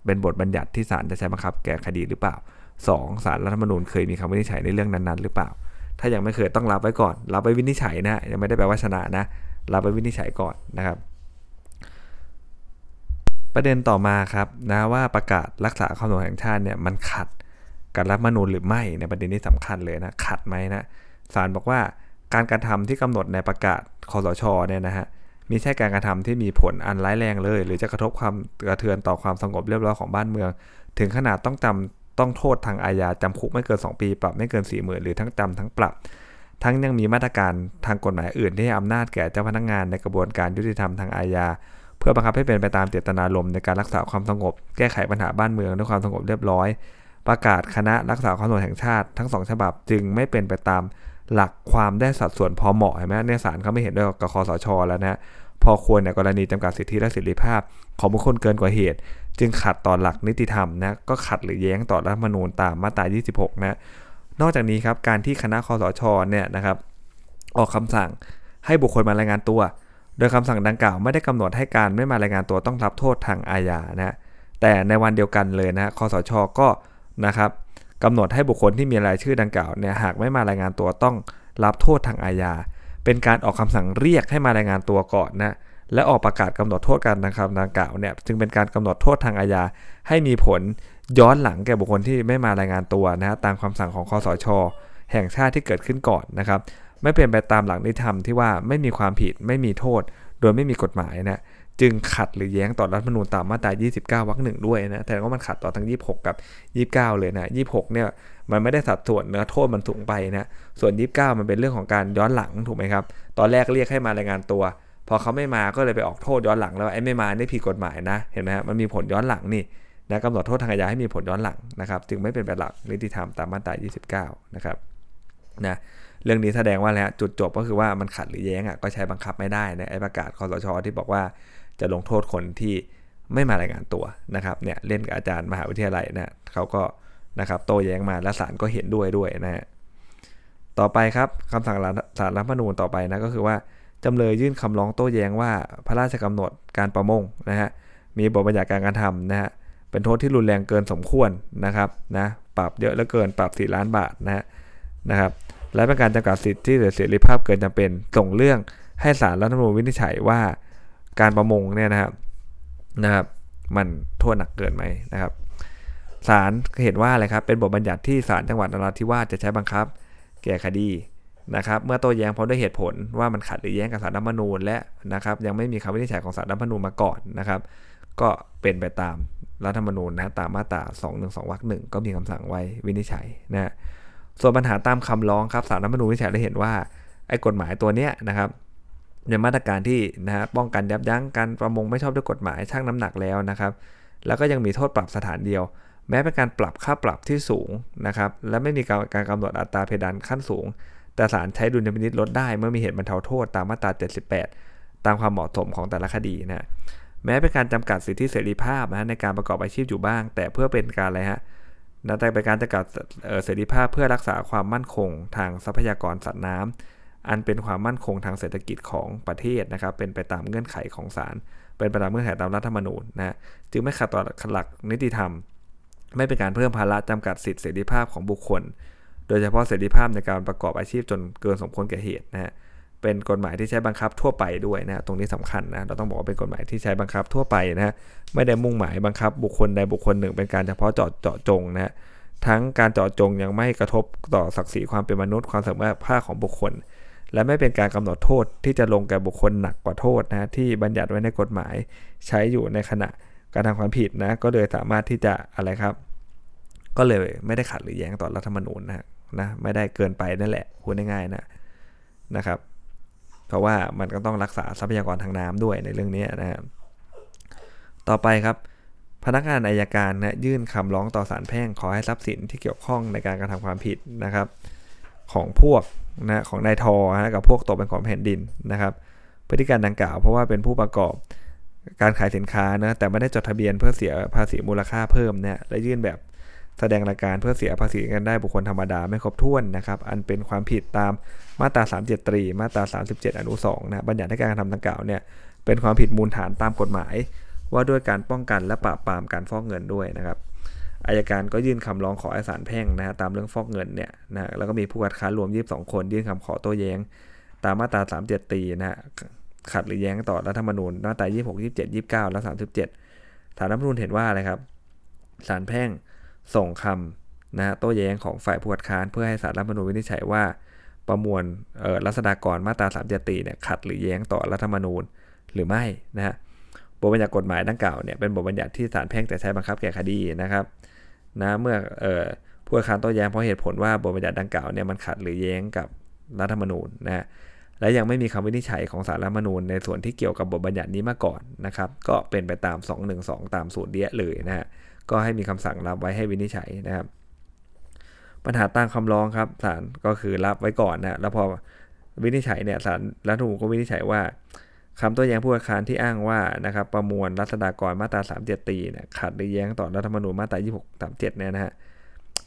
เป็นบทบัญญัติที่ศาลจะใช้บังคับแก้คดีหรือเปล่า 2. ศาลรัฐธรรมนูญเคยมีคำวินิจฉัยในเรื่องนั้นๆ หรือเปล่า ถ้ายังไม่เคยต้องรับไว้ก่อน รับไว้วินิจฉัยนะยังไม่ได้แปลว่าชนะนะ รับไว้วินิจฉัยก่อนนะครับ ประเด็นต่อมาครับนะว่าประกาศรักษาความสงบแห่งชาติเนี่ยมันขัดกับรัฐมนูญหรือไม่ในประเด็นนี้สำคัญเลยนะขัดไหมนะศาลบอกว่าการกระทำที่กำหนดในประกาศคอสชเนี่ยนะฮะมีใช่การกระทำที่มีผลอันร้ายแรงเลย หรือจะกระทบความกระเทือนต่อความสงบเรียบร้อยของบ้านเมือง ถึงขนาดต้องจำ ต้องโทษทางอาญาจำคุกไม่เกิน 2 ปี ปรับไม่เกิน4ี่หมื่นหรือทั้งจำทั้งปรับ ทั้งยังมีมาตรการทางกฎหมายอื่นที่ให้อำนาจแก่เจ้าพนักงงานในกระบวนการยุติธรรมทางอาญาเพื่อบังคับให้เป็นไปตามเจตนารมณ์ในการรักษาความสงบ แก้ไขปัญหาบ้านเมืองด้วยความสงบเรียบร้อย ประกาศคณะรักษาความสงบแห่งชาติทั้งสองฉบับจึงไม่เป็นไปตามหลักความได้สัดส่วนพอเหมาะเห็นไหมเนี่ยสารเขาไม่เห็นด้วยกับคอสชแล้วนะ พอควรในกรณีจำกัดสิทธิและเสรีภาพ ของบุคคลเกินกว่าเหตุ จึงขัดต่อหลักนิติธรรมนะก็ขัดหรือแย้งต่อรัฐธรรมนูญตามมาตรา 26 นะนอกจากนี้ครับการที่คณะคอสชเนี่ยนะครับออกคำสั่งให้บุคคลมารายงานตัว โดยคำสั่งดังกล่าวไม่ได้กำหนดให้การไม่มารายงานตัวต้องรับโทษทางอาญานะแต่ในวันเดียวกันเลยนะคอสชก็นะครับกำหนดให้บุคคลที่มีรายชื่อดังกล่าวเนี่ยหากไม่มารายงานตัวต้องรับโทษทางอาญา เป็นการออกคำสั่งเรียกให้มารายงานตัวก่อนนะและออกประกาศกำหนดโทษการนะครับดังกล่าวเนี่ยจึงเป็นการกำหนดโทษทางอาญาให้มีผลย้อนหลังแก่บุคคลที่ไม่มารายงานตัวนะตามคำสั่งของคอสช แห่งชาติที่เกิดขึ้นก่อนนะครับ ไม่เป็นไปตามหลักนิธรรมที่ว่าไม่มีความผิดไม่มีโทษ โดยไม่มีกฎหมายนะ จึงขัดหรือแย้งต่อรัฐมนูญตามมาตรา 29 วรรคหนึ่งด้วยนะ แต่ว่ามันขัดต่อทั้ง 26 กับ 29 เลยนะ 26 เนี่ย มันไม่ได้สัดส่วนเนื้อโทษมันสูงไปนะ ส่วน 29 มันเป็นเรื่องของการย้อนหลังถูกไหมครับ ตอนแรกเรียกให้มารายงานตัว พอเขาไม่มาก็เลยไปออกโทษย้อนหลังแล้วไอ้ไม่มาได้ผิดกฎหมายนะ เห็นไหมครมันมีผลย้อนหลังนี่นะกำหนดโทษทางอาญาให้มีผลย้อนหลังนะครับ จึงไม่เป็นไปหลักนิติธรรมตามมาตรา 29 นะครับนะเรื่องนี้แสดงว่าแล้วจุดจบก็คือว่ามันขัดหรือแย้งอะก็ใช้บังคับไม่ได้นะไอ้ประกาศคอสชที่บอกว่า จะลงโทษคนที่ไม่มารายงานตัวนะครับเนี่ยเล่นกับอาจารย์มหาวิทยาลัยนะเขาก็นะครับโต้แย้งมาและศาลก็เห็นด้วยด้วยนะฮะต่อไปครับคำสั่งศาลรัฐธรรมนูญต่อไปนะก็คือว่าจำเลยยื่นคำร้องโต้แย้งว่าพระราชกำหนดการประมงนะฮะมีบทบัญญัติการกระทำนะฮะเป็นโทษที่รุนแรงเกินสมควรนะครับนะปรับเยอะเหลือเกินปรับ 4 ล้านบาทนะฮะนะครับและเป็นการจำกัดสิทธิเสรีภาพเกินจำเป็นส่งเรื่องให้ศาลรัฐธรรมนูญวินิจฉัยว่า การประมงเนี่ยนะครับนะครับ มันโทษหนักเกินไหมนะครับศาลเห็นว่าอะไรครับเป็นบทบัญญัติที่ศาลจังหวัดนราธิวาสจะใช้บังคับ แก่คดีนะครับ เมื่อโต้แย้งพร้อมด้วยเหตุผลว่ามันขัดหรือแย้งกับสารรัฐมนูญและนะครับยังไม่มีคำวินิจฉัยของสารรัฐมนูญมาก่อนนะครับ ก็เป็นไปตามรัฐธรรมนูญนะตามมาตรา212วรรคหนึ่งก็มีคำสั่งไว้วินิจฉัยนะส่วนปัญหาตามคำร้องครับสารรัฐมนูญวินิจฉัยได้เห็นว่าไอ้กฎหมายตัวเนี้ยนะครับ ในมาตรการที่นะฮะป้องกันยับยั้งการประมงไม่ชอบด้วยกฎหมายชั่งน้ำหนักแล้วนะครับ แล้วก็ยังมีโทษปรับสถานเดียว แม้เป็นการปรับค่าปรับที่สูงนะครับ และไม่มีการกำหนดอัตราเพดานขั้นสูง แต่ศาลใช้ดุลยพินิจลดได้เมื่อมีเหตุบรรเทาโทษตามมาตรา 78 ตามความเหมาะสมของแต่ละคดีนะแม้เป็นการจำกัดสิทธิเสรีภาพนะในการประกอบอาชีพอยู่บ้าง แต่เพื่อเป็นการอะไรฮะนะแต่เป็นการจำกัดเสรีภาพเพื่อรักษาความมั่นคง ทางทรัพยากรสัตว์น้ำ อันเป็นความมั่นคงทางเศรษฐกิจของประเทศนะครับ เป็นไปตามเงื่อนไขของศาล เป็นไปตามเงื่อนไขตามรัฐธรรมนูญนะจึงไม่ขัดต่อหลักนิติธรรม ไม่เป็นการเพิ่มภาระจำกัดสิทธิเสรีภาพของบุคคล โดยเฉพาะเสรีภาพในการประกอบอาชีพจนเกินสมควรแก่เหตุนะฮะเป็นกฎหมายที่ใช้บังคับทั่วไปด้วยนะตรงนี้สำคัญนะเราต้องบอกว่าเป็นกฎหมายที่ใช้บังคับทั่วไปนะไม่ได้มุ่งหมายบังคับบุคคลใดบุคคลหนึ่ง เป็นการเฉพาะเจาะเจาะจงนะทั้งการเจาะจงยังไม่กระทบต่อศักดิ์ศรีความเป็นมนุษย์ความสมรรถภาพของบุคคล และไม่เป็นการกำหนดโทษที่จะลงแก่บุคคลหนักกว่าโทษนะที่บัญญัติไว้ในกฎหมายใช้อยู่ในขณะการทำความผิดนะก็เลยสามารถที่จะอะไรครับ ก็เลยไม่ได้ขัดหรือแย้งต่อรัฐธรรมนูญนะนะไม่ได้เกินไปนั่นแหละพูดง่ายๆนะนะครับ เพราะว่ามันก็ต้องรักษาทรัพยากรทางน้ำด้วยในเรื่องนี้นะครับต่อไปครับพนักงานอายการนะยื่นคำร้องต่อศาลแพ่งขอให้ทรัพย์สินที่เกี่ยวข้องในการกระทำความผิดนะครับ ของพวก นะของนายทอนะกับพวกตกเป็นของแผ่นดินนะครับ พฤติการดังกล่าวเพราะว่าเป็นผู้ประกอบการขายสินค้านะแต่ไม่ได้จดทะเบียนเพื่อเสียภาษีมูลค่าเพิ่มเนี่ยและยื่นแบบแสดงรายการเพื่อเสียภาษีกันได้บุคคลธรรมดาไม่ครบถ้วนนะครับ อันเป็นความผิดตามมาตรา 37ตรีมาตรา 37 อนุ2นะบัญญัติให้การกระทำดังกล่าวเนี่ยเป็นความผิดมูลฐานตามกฎหมาย ว่าด้วยการป้องกันและปราบปรามการฟอกเงินด้วยนะครับ อายการก็ยื่นคำร้องขอให้ศาลแพ่งนะฮะตามเรื่องฟอกเงินเนี่ยนะแล้วก็มีผู้คัดค้านรวม 22 คน ยื่นคำขอโต้แย้ง ตามมาตรา 37 ตีนะขัดหรือแย้งต่อรัฐธรรมนูญมาตรา 26 27 29 และ 37ศาลรัฐธรรมนูญเห็นว่าอะไรครับศาลแพ่งส่งคำนะโต้แย้งของฝ่ายผู้คัดค้านเพื่อให้ศาลรัฐธรรมนูญวินิจฉัยว่า ประมวลรัษฎากรมาตรา 3 7 ตีเนี่ยขัดหรือแย้งต่อรัฐธรรมนูญหรือไม่นะฮะบทบัญญัติกฎหมายดังกล่าวเนี่ยเป็นบทบัญญัติที่ศาลแพ่งจะใช้บังคับแก่คดีนะครับ นะเมื่อผู้คัดค้านโต้แย้งเพราะเหตุผลว่าบทบัญญัติดังกล่าวเนี่ยมันขัดหรือแย้งกับรัฐธรรมนูญนะและยังไม่มีคำวินิจฉัยของสารรัฐมนูญในส่วนที่เกี่ยวกับบทบัญญัตินี้มาก่อนนะครับ ก็เป็นไปตาม 212 ตามสูตรเดียเลยนะฮะก็ให้มีคำสั่งรับไว้ให้วินิจฉัยนะครับ ปัญหาตั้งคำร้องครับศาลก็คือรับไว้ก่อนนะแล้วพอวินิจฉัยเนี่ยศาลรัฐธรรมนูญก็วินิจฉัยว่า คำตัวแย้งผู้อาคารที่อ้างว่านะครับประมวลรัษฎากรมาตรา 3 7 ตีเนี่ยขัดหรือแย้งต่อรัฐธรรมนูญมาตรา 26 37 เนี่ยนะฮะ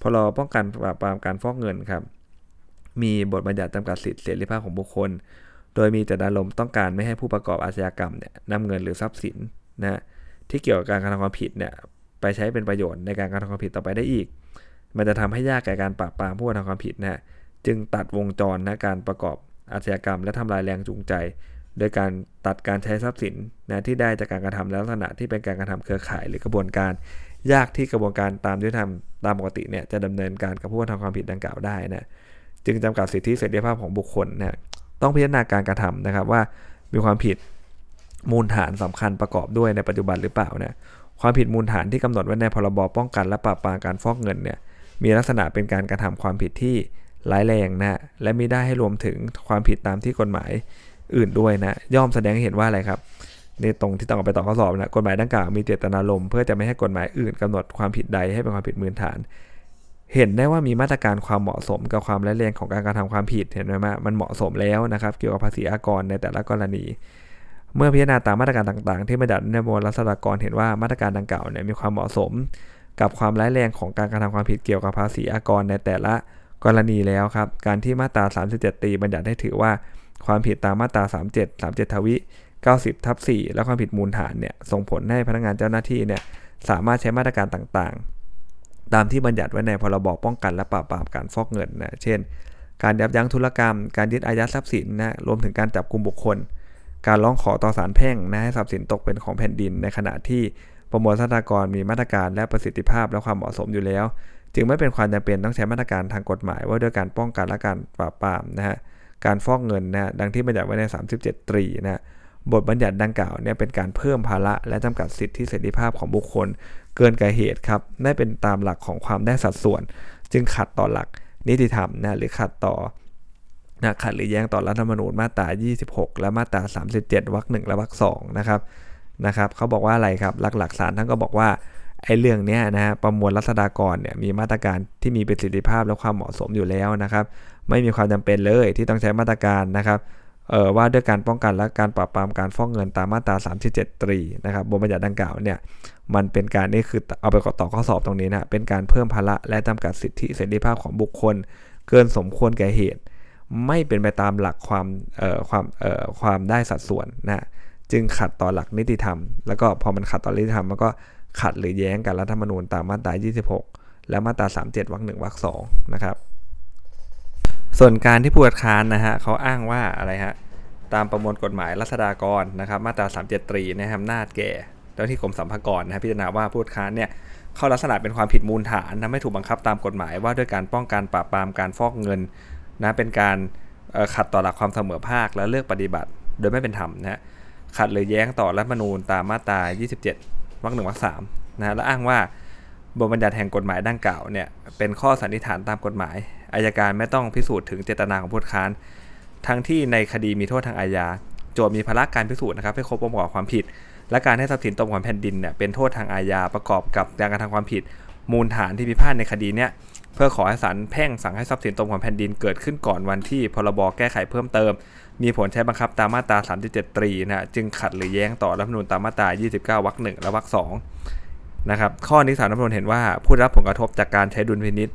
พรป้องกันปราบปรามการฟอกเงินครับ มีบทบัญญัติจำกัดสิทธิเสรีภาพของบุคคล โดยมีแต่ดารมต้องการไม่ให้ผู้ประกอบอาชญากรรมเนี่ยนำเงินหรือทรัพย์สินนะที่เกี่ยวกับการกระทำความผิดเนี่ยไปใช้เป็นประโยชน์ในการกระทำความผิดต่อไปได้อีก มันจะทำให้ยากแก่การปราบปรามผู้กระทำความผิดนะจึงตัดวงจรนะการประกอบอาชญากรรม และทำลายแรงจูงใจ โดยการตัดการใช้ทรัพย์สินนะที่ได้จากการกระทำและลักษณะที่เป็นการกระทำเครือข่ายหรือกระบวนการ ยากที่กระบวนการตามยุติธรรมตามปกติเนี่ยจะดำเนินการกับผู้กระทำความผิดดังกล่าวได้นะจึงจำกัดสิทธิเสรีภาพของบุคคลนะต้องพิจารณาการกระทำนะครับว่ามีความผิดมูลฐานสำคัญประกอบด้วยในปัจจุบันหรือเปล่านะความผิดมูลฐานที่กำหนดไว้ในพรบป้องกันและปราบปรามการฟอกเงินเนี่ยมีลักษณะเป็นการกระทำความผิดที่ร้ายแรงนะและมีได้ให้รวมถึงความผิดตามที่กฎหมาย อื่นด้วยนะ ย่อมแสดงให้เห็นว่าอะไรครับในตรงที่ต้องไปต่อข้อสอบนะกฎหมายดังกล่าวมีเจตนารมณ์เพื่อจะไม่ให้กฎหมายอื่นกำหนดความผิดใดให้เป็นความผิดมูลฐาน เห็นได้ว่ามีมาตรการความเหมาะสมกับความร้ายแรงของการกระทำความผิดเห็นไหมมันเหมาะสมแล้วนะครับ เกี่ยวกับภาษีอากรในแต่ละกรณี เมื่อพิจารณาตามมาตรการต่างๆ ที่บัญญัติในบรัษฎากรเห็นว่ามาตรการดังกล่าวเนี่ยมีความเหมาะสม กับความร้ายแรงของการกระทำความผิดเกี่ยวกับภาษีอากรในแต่ละกรณีแล้วครับ การที่มาตรา 37 ตีบัญญัติให้ถือว่า ความผิดตามมาตรา 37 37 ทวิ 90 ทับ 4 และความผิดมูลฐานเนี่ยส่งผลให้พนักงานเจ้าหน้าที่เนี่ยสามารถใช้มาตรการต่างๆ ตามที่บัญญัติไว้ในพรบป้องกันและปราบปรามการฟอกเงินนะเช่น การยับยั้งธุรกรรม การยึดอายัดทรัพย์สินนะรวมถึงการจับกลุ่มบุคคล การร้องขอต่อศาลแพ่งนะให้ทรัพย์สินตกเป็นของแผ่นดิน ในขณะที่ประมวลทรัพยากรมีมาตรการและประสิทธิภาพและความเหมาะสมอยู่แล้ว จึงไม่เป็นความจำเป็นต้องใช้มาตรการทางกฎหมายว่าด้วยการป้องกันและการปราบปรามนะฮะ การฟอกเงินนะดังที่บัญญัติไว้ใน 37 ตรีนะบทบัญญัติดังกล่าวเนี่ยเป็นการเพิ่มภาระและจำกัดสิทธิเสรีภาพของบุคคล เกินกว่าเหตุครับไม่เป็นตามหลักของความได้สัดส่วน จึงขัดต่อหลักนิติธรรมนะหรือขัดต่อนะขัดหรือแย้งต่อรัฐธรรมนูญมาตรา 26 และมาตรา 37วรรคหนึ่งและวรรคสองนะครับนะครับเขาบอกว่าอะไรครับหลักๆศาลท่านก็บอกว่าไอ้เรื่องนี้นะฮะประมวลรัษฎากรเนี่ยมีมาตรการที่มีประสิทธิภาพและความเหมาะสมอยู่แล้วนะครับ ไม่มีความจำเป็นเลยที่ต้องใช้มาตรการนะครับออว่าด้วยการป้องกันและการปราบปรามการฟ้องเงินตามมาตรา 37 ตรีนะครับบทบัญญัติดังกล่าวเนี่ยมันเป็นการนี่คือเอาไปต่อข้อสอบตรงนี้นะเป็นการเพิ่มภาระและจำกัดสิทธิเสรีภาพของบุคคล เกินสมควรแก่เหตุ ไม่เป็นไปตามหลักความออความออความได้สัดส่วนนะจึงขัดต่อหลักนิติธรรม แล้วก็พอมันขัดต่อนิติธรรมมันก็ขัดหรือแย้งกับรัฐธรรมนูญตามมาตรา 26 และมาตรา 37วรรคหนึ่งวรรคสองนะครับ ส่วนการที่ผู้คัดค้านนะฮะเขาอ้างว่าอะไรฮะตามประมวลกฎหมายรัษฎากรนะครับมาตรา 37ตรีนะครอำนาจแก่เจ้าที่กรมสรรพากรนะพิจารณาว่าผู้คัดค้านเนี่ยเข้าลักษณะเป็นความผิดมูลฐานนะไม่ถูกบังคับตามกฎหมายว่าด้วยการป้องกันปราบปรามการฟอกเงินนะเป็นการขัดต่อหลักความเสมอภาคและเลือกปฏิบัติ โดยไม่เป็นธรรมนะขัดหรือแย้งต่อรัฐมนูญตามมาตรา 27วรรคหนึ่งวรรคสามนะและอ้างว่า บทบัญญัติแห่งกฎหมายดังกล่าวเนี่ยเป็นข้อสันนิษฐานตามกฎหมายอายการไม่ต้องพิสูจน์ถึงเจตนาของผู้ค้าน ทั้งที่ในคดีมีโทษทางอาญา โจทย์มีภาระการพิสูจน์นะครับให้ครบองค์ประกอบความผิด และการให้ทรัพย์สินตกของแผ่นดินเนี่ยเป็นโทษทางอาญาประกอบกับการกระทำความผิด มูลฐานที่พิพาทในคดีเนี่ยเพื่อขอให้ศาลแพ่งสั่งให้ทรัพย์สินตกของแผ่นดินเกิดขึ้นก่อนวันที่พรบแก้ไขเพิ่มเติม มีผลใช้บังคับตามมาตรา 37ตรีนะจึงขัดหรือแย้งต่อรัฐธรรมนูญตามมาตรา 29วรรคหนึ่งและวรรคสอง นะครับข้อนี้สารรัฐมนูญเห็นว่าผู้รับผลกระทบจากการใช้ดุลพินิษ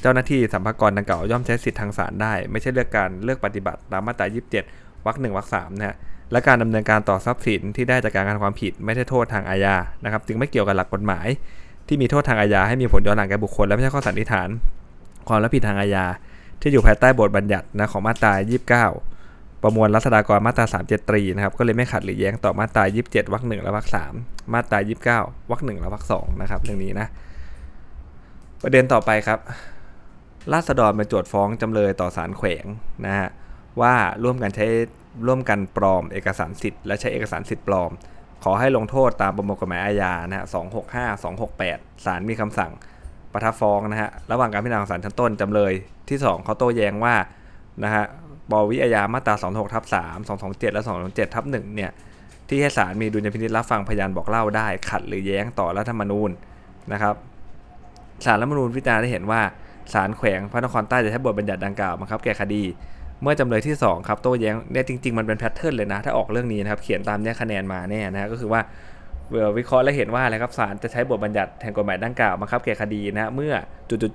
เจ้าหน้าที่สัมภาระดังกล่าวย่อมใช้สิทธิทางศาลได้ ไม่ใช่เลือกการเลือกปฏิบัติตามมาตรา 27 วรรคหนึ่งวรรคสามนะฮะและการดำเนินการต่อทรัพย์สินที่ได้จากการกระทำความผิดไม่ใช่โทษทางอาญานะครับจึงไม่เกี่ยวกับหลักกฎหมาย ที่มีโทษทางอาญาให้มีผลย้อนหลังแก่บุคคลและไม่ใช่ข้อสันนิษฐาน ความรับผิดทางอาญาที่อยู่ภายใต้บทบัญญัตินะของมาตรา 29 ประมวลรัษฎากรมาตรา 37ตรีนะครับก็เลยไม่ขัดหรือแย้งต่อมาตรา 27วรรคหนึ่งและวรรคสามมาตรา 29วรรคหนึ่งและวรรคสองนะครับเรื่องนี้นะประเด็นต่อไปครับราษฎรมาโจทฟ้องจำเลยต่อศาลแขวงนะฮะว่าร่วมกันใช้ร่วมกันปลอมเอกสารสิทธิ์และใช้เอกสารสิทธิ์ปลอม ขอให้ลงโทษตามประมวลกฎหมายอาญานะฮะ265 268ศาลมีคำสั่งประทับฟ้องนะฮะระหว่างการพิจารณาของศาลชั้นต้นจำเลยที่ 2เขาโต้แย้งว่านะฮะ บวิอาญามาตรา 26ทับ3 227 และ 227ทับ1เนี่ยที่ให้ศาลมีดุลยพินิจรับฟังพยานบอกเล่าได้ ขัดหรือแย้งต่อรัฐธรรมนูญนะครับศาลรัฐธรรมนูญพิจารณาได้เห็นว่าศาลแขวงพระนครใต้จะใช้บทบัญญัติดังกล่าวบังคับแก่คดี เมื่อจำเลยที่2ครับโต้แย้งเนี่ยจริง ๆ มันเป็นแพทเทิร์นเลยนะ ถ้าออกเรื่องนี้นะครับเขียนตามเนี้คะแนนมาแน่นะก็คือว่าวิเคราะห์และเห็นว่าอะไรครับศาลจะใช้บทบัญญัติแห่งกฎหมายดังกล่าวบังคับแก่คดีนะเมื่อ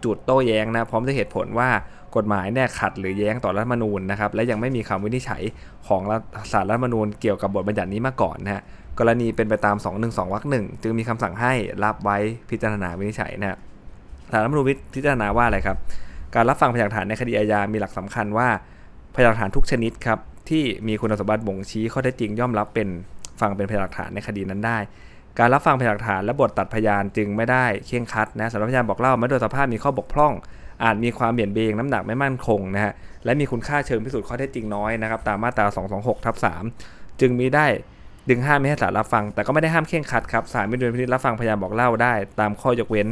จุดๆโต้แย้งนะพร้อมด้วยเหตุผลว่า กฎหมายเนี่ยขัดหรือแย้งต่อรัฐมนูญนะครับและยังไม่มีคำวินิจฉัยของศาลรัฐมนูญเกี่ยวกับบทบัญญัตินี้มาก่อนนะฮะกรณีเป็นไปตาม 212วรรคหนึ่งจึงมีคำสั่งให้รับไว้พิจารณาวินิจฉัยนะศาลรัฐมนูญพิจารณาว่าอะไรครับ การรับฟังพยานหลักฐานในคดีอาญามีหลักสำคัญว่าพยานหลักฐานทุกชนิดครับที่มีคุณสมบัติบ่งชี้ข้อเท็จจริงย่อมรับเป็นฟังเป็นพยานหลักฐานในคดีนั้นได้ การรับฟังพยานหลักฐานและบทตัดพยานจึงไม่ได้เข่งคัดนะสำหรับพยานบอกเล่าไม่โดยสภาพมีข้อบกพร่อง อาจมีความเบี่ยงเบนน้ำหนักไม่มั่นคงนะฮะและมีคุณค่าเชิงพิสูจน์ข้อเท็จจริงน้อยนะครับตามมาตรา 226ทับ3จึงมีได้ดึงห้ามไม่ให้ศาลรับฟัง แต่ก็ไม่ได้ห้ามเข่งคัดครับศาลไม่ดุลพินิจรับฟังพยานบอกเล่าได้ ตามข้อยกเว้น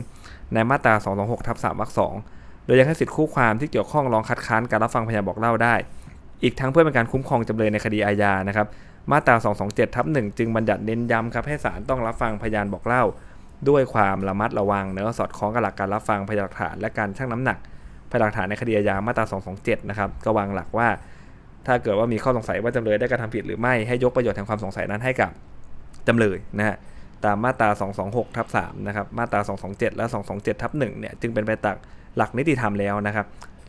ในมาตรา 226ทับ3วรรค2โดยยังให้สิทธิคู่ความที่เกี่ยวข้องร้องคัดค้านการรับฟังพยานบอกเล่าได้ อีกทั้งเพื่อเป็นการคุ้มครองจำเลยในคดีอาญานะครับ มาตรา 227ทับ1จึงบัญญัติเน้นย้ำครับให้ศาลต้องรับฟังพยานบอกเล่า ด้วยความระมัดระวังเนื้อสอดคล้องกับหลักการรับฟังพยานหลักฐานและการชั่งน้ำหนักพยานหลักฐานในคดีอาญามาตรา 227 นะครับก็วางหลักว่า ถ้าเกิดว่ามีข้อสงสัยว่าจำเลยได้กระทำผิดหรือไม่ให้ยกประโยชน์แห่งความสงสัยนั้นให้กับจำเลยนะฮะตามมาตรา 226ทับ3นะครับมาตรา 227 และ 227ทับ1เนี่ยจึงเป็นไปตามหลักนิติธรรมแล้วนะครับ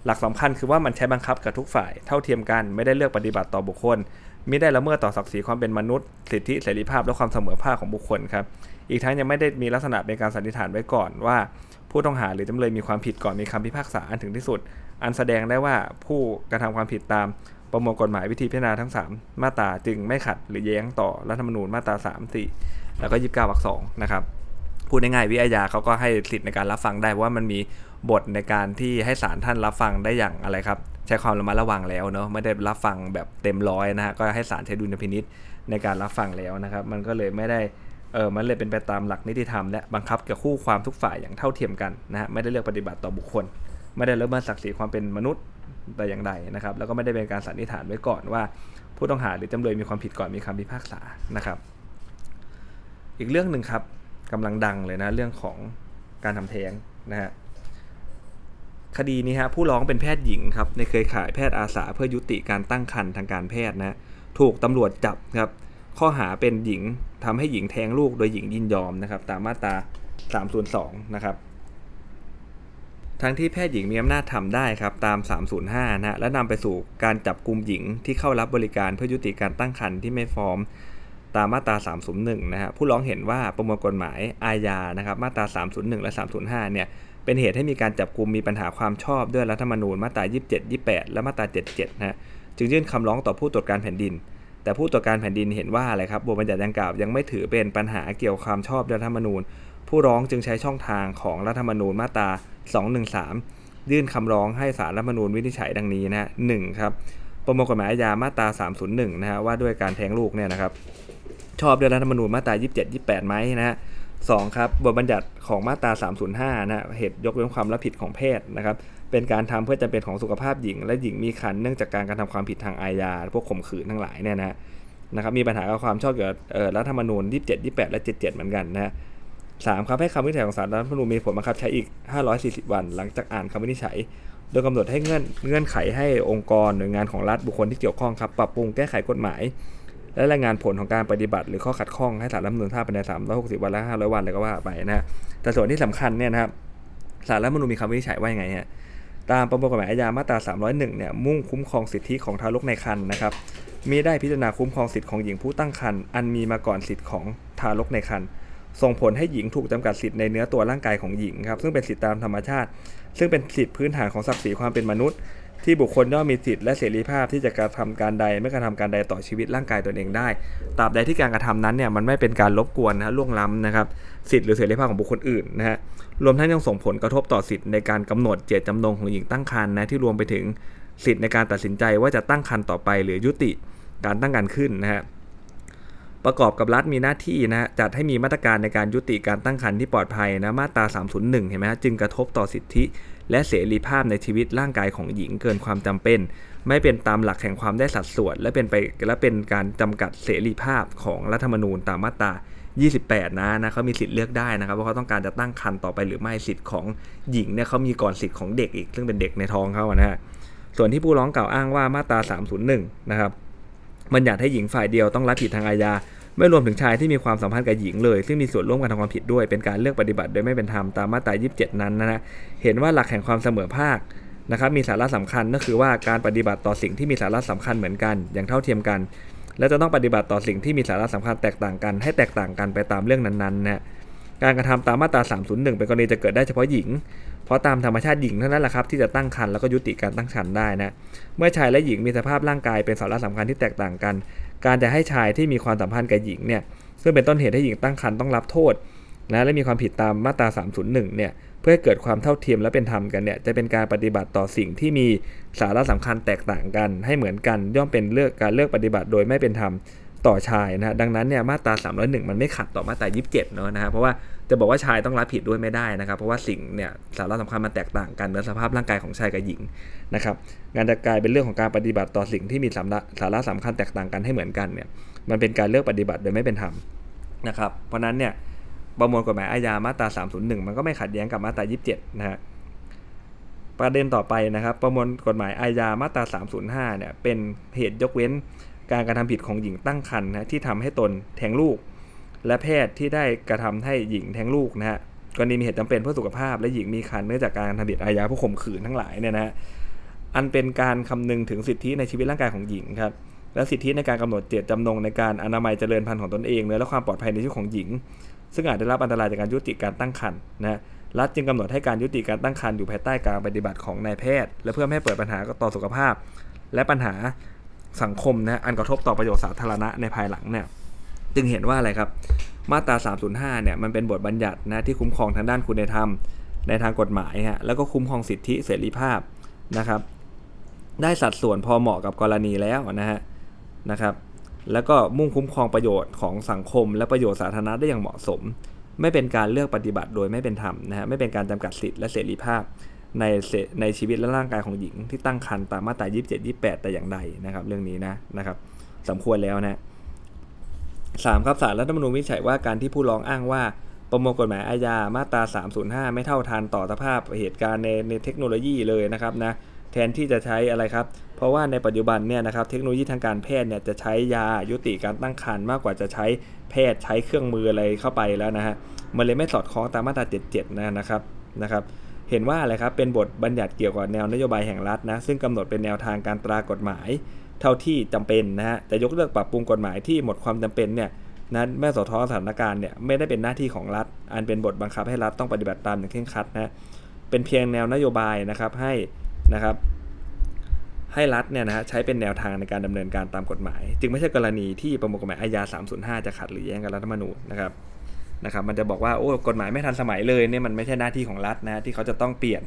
หลักสำคัญคือว่ามันใช้บังคับกับทุกฝ่ายเท่าเทียมกันไม่ได้เลือกปฏิบัติต่อบุคคล ม่ได้ละเมิดต่อศักดิ์ศรีความเป็นมนุษย์ สิทธิเสรีภาพและความเสมอภาคของบุคคลครับ อีกทั้งยังไม่ได้มีลักษณะเป็นการสันนิษฐานไว้ก่อนว่า ผู้ต้องหาหรือจำเลยมีความผิดก่อนมีคำพิพากษาอันถึงที่สุด อันแสดงได้ว่าผู้กระทำความผิดตามประมวลกฎหมายวิธีพิจารณาทั้ง 3 มาตราจึงไม่ขัดหรือแย้งต่อรัฐธรรมนูญมาตรา 3 4 แล้วก็ 29วรรคสองนะครับ พูดง่ายๆวิทยาเขาก็ให้สิทธิ์ในการรับฟังได้ว่ามันมีบทในการที่ให้ศาลท่านรับฟังได้อย่างอะไรครับ ใช้ความระมัดระวังแล้วเนาะไม่ได้รับฟังแบบเต็มร้อยนะฮะก็ให้ศาลใช้ดุลพินิษในการรับฟังแล้วนะครับ มันก็เลยไม่ได้เออมันเลยเป็นไปตามหลักนิติธรรม และบังคับกับคู่ความทุกฝ่ายอย่างเท่าเทียมกันนะฮะไม่ได้เลือกปฏิบัติต่อบุคคล ไม่ได้ละเมิดศักดิ์ศรีความเป็นมนุษย์แต่อย่างใดนะครับ แล้วก็ไม่ได้เป็นการสันนิษฐานไว้ก่อนว่า ผู้ต้องหาหรือจำเลยมีความผิดก่อนมีคำพิพากษานะครับ อีกเรื่องหนึ่งครับ กำลังดังเลยนะเรื่องของการทำแท้งนะฮะคดีนี้ฮะผู้ร้องเป็นแพทย์หญิงครับในเคยขายแพทย์อาสาเพื่อยุติการตั้งครรภ์ทางการแพทย์นะถูกตำรวจจับครับข้อหาเป็นหญิงทำให้หญิงแท้งลูกโดยหญิงยินยอมนะครับตามมาตรา 302 นะครับ ทั้งที่แพทย์หญิงมีอำนาจทำได้ครับตาม 305 นะและนำไปสู่การจับกลุ่มหญิงที่เข้ารับบริการเพื่อยุติการตั้งครรภ์ที่ไม่ฟอร์ม ตามมาตรา 301 นะฮะผู้ร้องเห็นว่าประมวลกฎหมายอาญานะครับมาตรา 301 และ 305 เนี่ยเป็นเหตุให้มีการจับกลุ่มมีปัญหาความชอบด้วยรัฐธรรมนูญมาตรา 27 28 และมาตรา 77 นะฮะจึงยื่นคำร้องต่อผู้ตรวจการแผ่นดิน แต่ผู้ตรวจการแผ่นดินเห็นว่าอะไรครับบทบัญญัติดังกล่าวยังไม่ถือเป็นปัญหาเกี่ยวกับความชอบรัฐธรรมนูญ ผู้ร้องจึงใช้ช่องทางของรัฐธรรมนูญมาตรา 213 ยื่นคำร้องให้ศาลรัฐธรรมนูญวินิจฉัยดังนี้นะฮะหครับประมวลกฎหมายอาญามาตรา 301 นะฮะว่าด้วยการแทงลูกเนี่ยนะครับ ชอบด้วยรัฐธรรมนูญมาตรา 27 28ไหมนะฮะสองครับบทบัญญัติของมาตรา 305 นะเหตุยกเว้นความรับผิดของเพศนะครับเป็นการทำเพื่อจำเป็นของสุขภาพหญิง และหญิงมีคันเนื่องจากการการะทำความผิดทางอาญาพวกข่มขืนทั้งหลายเนี่ยนะนะครับมีปัญหากับความชอบเกี่ยวกับรัฐธรรมนูญ 27 28 และ 77 เหมือนกันนะสามครับให้คำวินิจฉัยของศาลรัฐธรรมนูญมีผลบังคับใช้อีก 540 วัน หลังจากอ่านคำวินิจฉัย โดยกำหนดให้เงื่อนเงื่อนไขให้องค์กรหน่วยงานของรัฐบุคคลที่เกี่ยวข้องครับปรับปรุงแก้ไขกฎหมาย และรายงานผลของการปฏิบัติหรือข้อขัดข้องให้สารรัฐมนุนทราบภายใน360 วันและ500 วันเลยก็ว่าไปนะฮะแต่ส่วนที่สำคัญเนี่ยนะครับสารรัฐมนุนมีคำวินิจฉัยว่ายังไงฮะตามประมวลกฎหมายอาญามาตรา 301 เนี่ยมุ่งคุ้มครองสิทธิของทารกในครรภ์นะครับมีได้พิจารณาคุ้มครองสิทธิของหญิงผู้ตั้งครรภ์อันมีมาก่อนสิทธิของทารกในครรภ์ส่งผลให้หญิงถูกจำกัดสิทธิในเนื้อตัวร่างกายของหญิงครับซึ่งเป็นสิทธิตามธรรมชาติ ซึ่งเป็นสิทธิพื้นฐานของศักดิ์ศรีความเป็นมนุษย์ ที่บุคคลย่อมมีสิทธิและเสรีภาพที่จะกระทำการใดไม่กระทำการใดต่อชีวิตร่างกายตนเองได้ตราบใดที่การกระทำนั้นเนี่ยมันไม่เป็นการลบกวนนะล่วงล้ำนะครับสิทธิหรือเสรีภาพของบุคคลอื่นนะฮะรวมทั้งยังส่งผลกระทบต่อสิทธิในการกำหนดเจตจำนงของหญิงตั้งครรภ์นะที่รวมไปถึงสิทธิในการตัดสินใจว่าจะตั้งครรภ์ต่อไป หรือยุติการตั้งครรภ์ขึ้นนะฮะประกอบกับรัฐมีหน้าที่นะจัดให้มีมาตรการในการยุติการตั้งครรภ์ที่ปลอดภัยนะมาตรา 301 เห็นไหมฮะจึงกระทบต่อสิทธิและเสรีภาพในชีวิตร่างกายของหญิงเกินความจำเป็น ไม่เป็นตามหลักแห่งความได้สัดส่วน และเป็นไปและเป็นการจำกัดเสรีภาพของรัฐธรรมนูญตามมาตรา 28 นะนะเขามีสิทธิ์เลือกได้นะครับว่าเขาต้องการจะตั้งครรภ์ต่อไปหรือไม่สิทธิ์ของหญิงเนี่ยเขามีก่อนสิทธิ์ของเด็กอีก ซึ่งเป็นเด็กในท้องเขานะฮะส่วนที่ผู้ร้องกล่าวอ้างว่ามาตรา 301 นะครับมันอยากให้หญิงฝ่ายเดียวต้องรับผิดทางอาญา ไม่รวมถึงชายที่มีความสัมพันธ์กับหญิงเลย ซึ่งมีส่วนร่วมกันทำความผิดด้วย เป็นการเลือกปฏิบัติโดยไม่เป็นธรรมตามมาตรา 27 นั้นนะฮะเห็นว่าหลักแห่งความเสมอภาคนะครับมีสาระสำคัญก็คือว่าการปฏิบัติต่อสิ่งที่มีสาระสำคัญเหมือนกัน อย่างเท่าเทียมกัน และจะต้องปฏิบัติต่อสิ่งที่มีสาระสำคัญแตกต่างกัน ให้แตกต่างกันไปตามเรื่องนั้นๆนะการกระทำตามมาตรา 301 เป็นกรณีจะเกิดได้เฉพาะหญิง เพราะตามธรรมชาติหญิงเท่านั้นแหละครับที่จะตั้งครรภ์แล้วก็ยุติการตั้งครรภ์ได้นะ เมื่อชายและหญิงมีสภาพร่างกายเป็นสาระสำคัญที่แตกต่างกัน การจะให้ชายที่มีความสัมพันธ์กับหญิงเนี่ยซึ่งเป็นต้นเหตุให้หญิงตั้งครรภ์ต้องรับโทษนะและมีความผิดตามมาตรา 301 เนี่ยเพื่อให้เกิดความเท่าเทียมและเป็นธรรมกันเนี่ยจะเป็นการปฏิบัติต่อสิ่งที่มีสาระสำคัญแตกต่างกัน ให้เหมือนกันย่อมเป็นเลือกการเลือกปฏิบัติโดยไม่เป็นธรรม ต่อชายนะดังนั้นเนี่ยมาตรา 301 มันไม่ขัดต่อมาตรา 27 เนาะนะฮะเพราะว่าจะบอกว่าชายต้องรับผิดด้วยไม่ได้นะครับ เพราะว่าสิ่งเนี่ยสาระสำคัญมันแตกต่างกันเนื้อสภาพร่างกายของชายกับหญิงนะครับงานจะกลายเป็นเรื่องของการปฏิบัติต่อสิ่งที่มีสาระสาระสำคัญแตกต่างกันให้เหมือนกันเนี่ยมันเป็นการเลือกปฏิบัติโดยไม่เป็นธรรมนะครับเพราะนั้นเนี่ยประมวลกฎหมายอาญามาตรา 301 มันก็ไม่ขัดแย้งกับมาตรา 27 นะฮะประเด็นต่อไปนะครับ ประมวลกฎหมายอาญามาตรา 305 เนี่ยเป็นเหตุยกเว้น การกระทำผิดของหญิงตั้งครรภ์นะที่ทำให้ตนแท้งลูก และแพทย์ที่ได้กระทำให้หญิงแท้งลูกนะฮะกรณีมีเหตุจำเป็นเพื่อสุขภาพ และหญิงมีครรภ์เนื่องจากการกระทำผิดอาญาผู้ข่มขืนทั้งหลายเนี่ยนะอันเป็นการคำนึงถึงสิทธิในชีวิตร่างกายของหญิงครับและสิทธิในการกำหนดเจตจำนงในการอนามัยเจริญพันธุ์ของตนเองและความปลอดภัยในชีวิตของหญิง ซึ่งอาจได้รับอันตรายจากการยุติการตั้งครรภ์นะรัฐจึงกำหนดให้การยุติการตั้งครรภ์อยู่ภายใต้การปฏิบัติของนายแพทย์ และเพื่อไม่ให้เปิดปัญหาต่อสุขภาพ และปัญหา สังคมนะอันกระทบต่อประโยชน์สาธารณะในภายหลังเนี่ยจึงเห็นว่าอะไรครับ มาตรา 305 เนี่ยมันเป็นบทบัญญัตินะที่คุ้มครองทางด้านคุณธรรม ในทางกฎหมายฮะแล้วก็คุ้มครองสิทธิเสรีภาพนะครับ ได้สัดส่วนพอเหมาะกับกรณีแล้วนะฮะนะครับ แล้วก็มุ่งคุ้มครองประโยชน์ของสังคม และประโยชน์สาธารณะได้อย่างเหมาะสม ไม่เป็นการเลือกปฏิบัติโดยไม่เป็นธรรมนะฮะไม่เป็นการจำกัดสิทธิและเสรีภาพ ในในชีวิตและร่างกายของหญิงที่ตั้งครรภ์ตามมาตรา 27 28 แต่อย่างใดนะครับ เรื่องนี้นะนะครับสมควรแล้วนะสามครับสารรัฐธรรมนูญวิจัยว่าการที่ผู้ร้องอ้างว่าประมวลกฎหมายอาญามาตรา 305 ไม่เท่าทันต่อสภาพเหตุการณ์ในในเทคโนโลยีเลยนะครับนะแทนที่จะใช้อะไรครับ เพราะว่าในปัจจุบันเนี่ยนะครับเทคโนโลยีทางการแพทย์เนี่ยจะใช้ยายุติการตั้งครรภ์มากกว่าจะใช้แพทย์ใช้เครื่องมืออะไรเข้าไปแล้วนะฮะมันเลยไม่สอดคล้องตามมาตรา 77 นะนะครับนะครับ เห็นว่าอะไรครับเป็นบทบัญญัติเกี่ยวกับแนวนโยบายแห่งรัฐนะซึ่งกำหนดเป็นแนวทางการตรากฎหมาย เท่าที่จำเป็นนะฮะแต่ยกเลิกปรับปรุงกฎหมายที่หมดความจำเป็นเนี่ยนั้นแม่สอท้อสถานการณ์เนี่ยไม่ได้เป็นหน้าที่ของรัฐ อันเป็นบทบังคับให้รัฐต้องปฏิบัติตามอย่างเคร่งครัดนะเป็นเพียงแนวนโยบายนะครับให้นะครับให้รัฐเนี่ยนะฮะใช้เป็นแนวทางในการดำเนินการตามกฎหมาย จึงไม่ใช่กรณีที่ประมวลกฎหมายอาญา 305 จะขัดหรือแย้งกับรัฐธรรมนูญนะครับ นะครับมันจะบอกว่าโอ้กฎหมายไม่ทันสมัยเลยเนี่ยมันไม่ใช่หน้าที่ของรัฐนะที่เขาจะต้องเปลี่ยน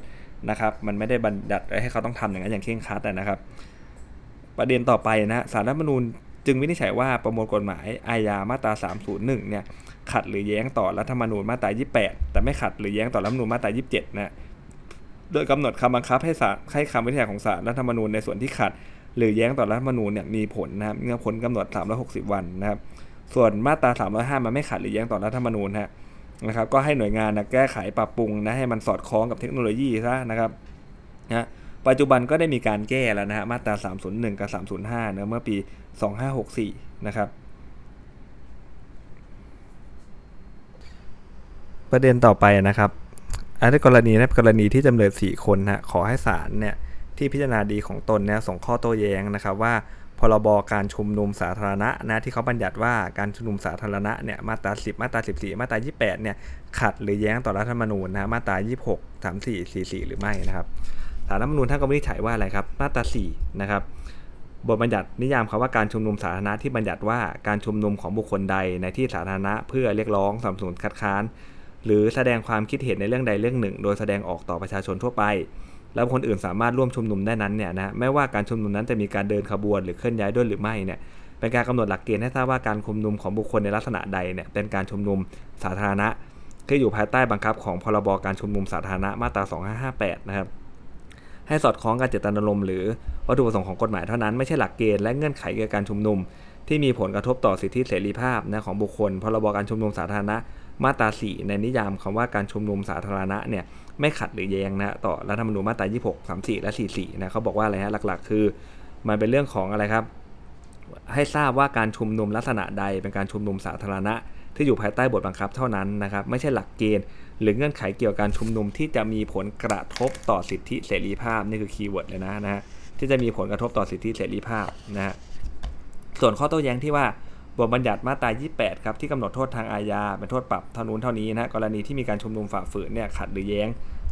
นะครับมันไม่ได้บัญญัติให้เขาต้องทำอย่างนั้นอย่างเคร่งครัดนะครับ ประเด็นต่อไปนะสารรัฐธรรมนูญจึงวินิจฉัยว่าประมวลกฎหมายอาญามาตรา 301 เนี่ยขัดหรือแย้งต่อรัฐธรรมนูญมาตรา 28 แต่ไม่ขัดหรือแย้งต่อรัฐธรรมนูญมาตรา 27 นะโดยกำหนดคำบังคับให้ศาลให้คำวินิจฉัยของศาลรัฐธรรมนูญในส่วนที่ขัด หรือแย้งต่อรัฐธรรมนูญเนี่ยมีผลนะครับมีผลกำหนด 360 วันนะครับ ส่วนมาตรา 305 มันไม่ขัดหรือแย้งต่อรัฐธรรมนูญนะนะครับก็ให้หน่วยงานนะแก้ไขปรับปรุงนะให้มันสอดคล้องกับเทคโนโลยีซะนะครับนะปัจจุบันก็ได้มีการแก้แล้วนะฮะมาตรา 301 กับ 305เนะเมื่อปี 2564 นะครับ ประเด็นต่อไปนะครับอันนี้กรณีนะกรณีที่จำเลย 4 คนนะขอให้ศาลเนี่ยที่พิจารณาดีของตนเนี่ยส่งข้อโต้แย้งนะครับว่า พรบการชุมนุมสาธารณะนะที่เขาบัญญัติว่าการชุมนุมสาธารณะเนี่ยมาตรา 10 มาตรา 14 มาตรา 28 เนี่ยขัดหรือแย้งต่อรัฐธรรมนูญนะมาตรา 26 34 44 หรือไม่นะครับสารรัฐธรรมนูญท่านก็วินิจฉัยว่าอะไรครับมาตรา 4 นะครับบทบัญญัตินิยามคำว่าการชุมนุมสาธารณะที่บัญญัติว่าการชุมนุมของบุคคลใดในที่สาธารณะเพื่อเรียกร้องสนับสนุนคัดค้าน หรือแสดงความคิดเห็นในเรื่องใดเรื่องหนึ่ง โดยแสดงออกต่อประชาชนทั่วไป แล้วคนอื่นสามารถร่วมชุมนุมได้นั้นเนี่ยนะไม่ว่าการชุมนุมนั้นจะมีการเดินขบวนหรือเคลื่อนย้ายด้วยหรือไม่เนี่ยเป็นการกำหนดหลักเกณฑ์ให้ทราบว่าการชุมนุมของบุคคลในลักษณะใดเนี่ยเป็นการชุมนุมสาธารณะที่อยู่ภายใต้บังคับของพรบการชุมนุมสาธารณะมาตรา 2558 นะครับให้สอดคล้องกับเจตนารมณ์หรือวัตถุประสงค์ของกฎหมายเท่านั้นไม่ใช่หลักเกณฑ์และเงื่อนไขเกี่ยวกับการชุมนุม ที่มีผลกระทบต่อสิทธิเสรีภาพนะของบุคคลพรบการชุมนุมสาธารณะ มาตรา 4 ในนิยามคำว่าการชุมนุมสาธารณะเนี่ยไม่ขัดหรือแย้งนะต่อรัฐธรรมนูญมาตรา 26 34 และ 44 นะเขาบอกว่าอะไรฮะหลักๆ คือมันเป็นเรื่องของอะไรครับ ให้ทราบว่าการชุมนุมลักษณะใดเป็นการชุมนุมสาธารณะ ที่อยู่ภายใต้บทบังคับเท่านั้นนะครับ ไม่ใช่หลักเกณฑ์ หรือเงื่อนไขเกี่ยวกับการชุมนุมที่จะมีผลกระทบต่อสิทธิเสรีภาพนี่คือ keyword เลยนะนะฮะที่จะมีผลกระทบต่อสิทธิเสรีภาพนะฮะส่วนข้อโต้แย้งที่ว่า บทบัญญัติมาตรา 28 ครับที่กำหนดโทษทางอาญาเป็นโทษปรับเท่านู้นเท่านี้นะกรณีที่มีการชุมนุมฝ่าฝืนเนี่ยขัดหรือแย้ง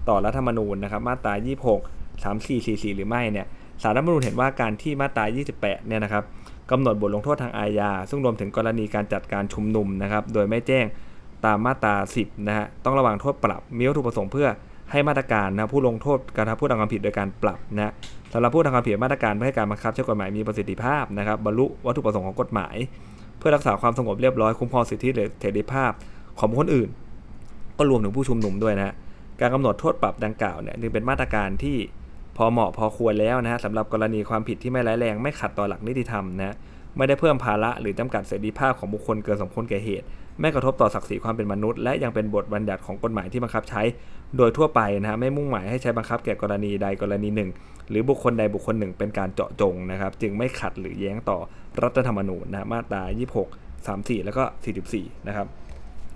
ต่อรัฐธรรมนูญนะครับมาตรา 26 34 44 หรือไม่เนี่ยสารรัฐธรรมนูญเห็นว่าการที่มาตรา 28 เนี่ยนะครับกำหนดบทลงโทษทางอาญา ซึ่งรวมถึงกรณีการจัดการชุมนุมนะครับโดยไม่แจ้งตามมาตรา 10 นะฮะต้องระวังโทษปรับมีวัตถุประสงค์เพื่อให้มาตรการนะผู้ลงโทษการทำผู้ทำความผิดโดยการปรับนะสำหรับผู้ทำความผิดมาตรการเพื่อให้การบังคับใช้กฎหมายมีประสิทธิภาพนะครับบรรลุวัตถุประสงค์ของกฎหมาย พื่อรักษาความสงบเรียบร้อยคุ้มครองสิทธิและเสรีภาพของบุคคลอื่น ก็รวมถึงผู้ชุมนุมด้วยนะการกำหนดโทษปรับดังกล่าวเนี่ยจึงเป็นมาตรการที่พอเหมาะพอควรแล้วนะฮะสำหรับกรณีความผิดที่ไม่ร้ายแรงไม่ขัดต่อหลักนิติธรรมนะ ไม่ได้เพิ่มภาระหรือจำกัดเสรีภาพของบุคคลเกินสมควรแก่เหตุ ไม่กระทบต่อศักดิ์ศรีความเป็นมนุษย์ และยังเป็นบทบัญญัติของกฎหมายที่บังคับใช้ โดยทั่วไปนะฮะไม่มุ่งหมายให้ใช้บังคับแก่กรณีใดกรณีหนึ่ง หรือบุคคลใดบุคคลหนึ่งเป็นการเจาะจงนะครับ จึงไม่ขัดหรือแย้งต่อรัฐธรรมนูญนะมาตรา 26 34 แล้วก็ 44 นะครับ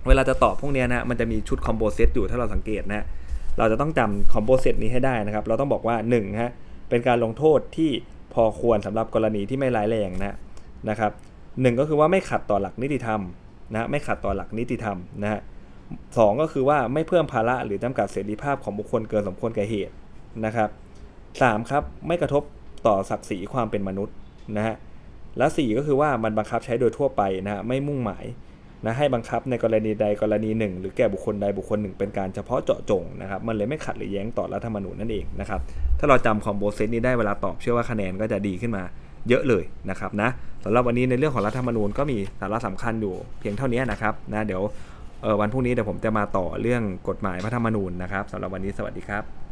เวลาจะตอบพวกเนี้ยนะมันจะมีชุดคอมโบเซตอยู่ถ้าเราสังเกตนะเราจะต้องจำคอมโบเซตนี้ให้ได้นะครับ เราต้องบอกว่า1ฮะเป็นการลงโทษที่พอควรสำหรับกรณีที่ไม่ร้ายแรงนะ นะครับหนึ่งก็คือว่าไม่ขัดต่อหลักนิติธรรมนะไม่ขัดต่อหลักนิติธรรมนะฮะสองก็คือว่าไม่เพิ่มภาระหรือจำกัดเสรีภาพของบุคคลเกินสมควรแก่เหตุนะครับสามครับไม่กระทบต่อศักดิ์ศรีความเป็นมนุษย์นะฮะและสี่ก็คือว่ามันบังคับใช้โดยทั่วไปนะฮะไม่มุ่งหมายนะให้บังคับในกรณีใดกรณีหนึ่ง หรือแก่บุคคลใดบุคคลหนึ่งเป็นการเฉพาะเจาะจงนะครับมันเลยไม่ขัดหรือแย้งต่อรัฐธรรมนูญนั่นเองนะครับถ้าเราจำคอมโบเซตนี้ได้เวลาตอบเชื่อว่าคะแนนก็จะดีขึ้นมา เยอะเลยนะครับนะสำหรับวันนี้ในเรื่องของรัฐธรรมนูญก็มีสาระสำคัญอยู่เพียงเท่านี้นะครับนะเดี๋ยววันพรุ่งนี้เดี๋ยวผมจะมาต่อเรื่องกฎหมายพระธรรมนูญนะครับสำหรับวันนี้สวัสดีครับ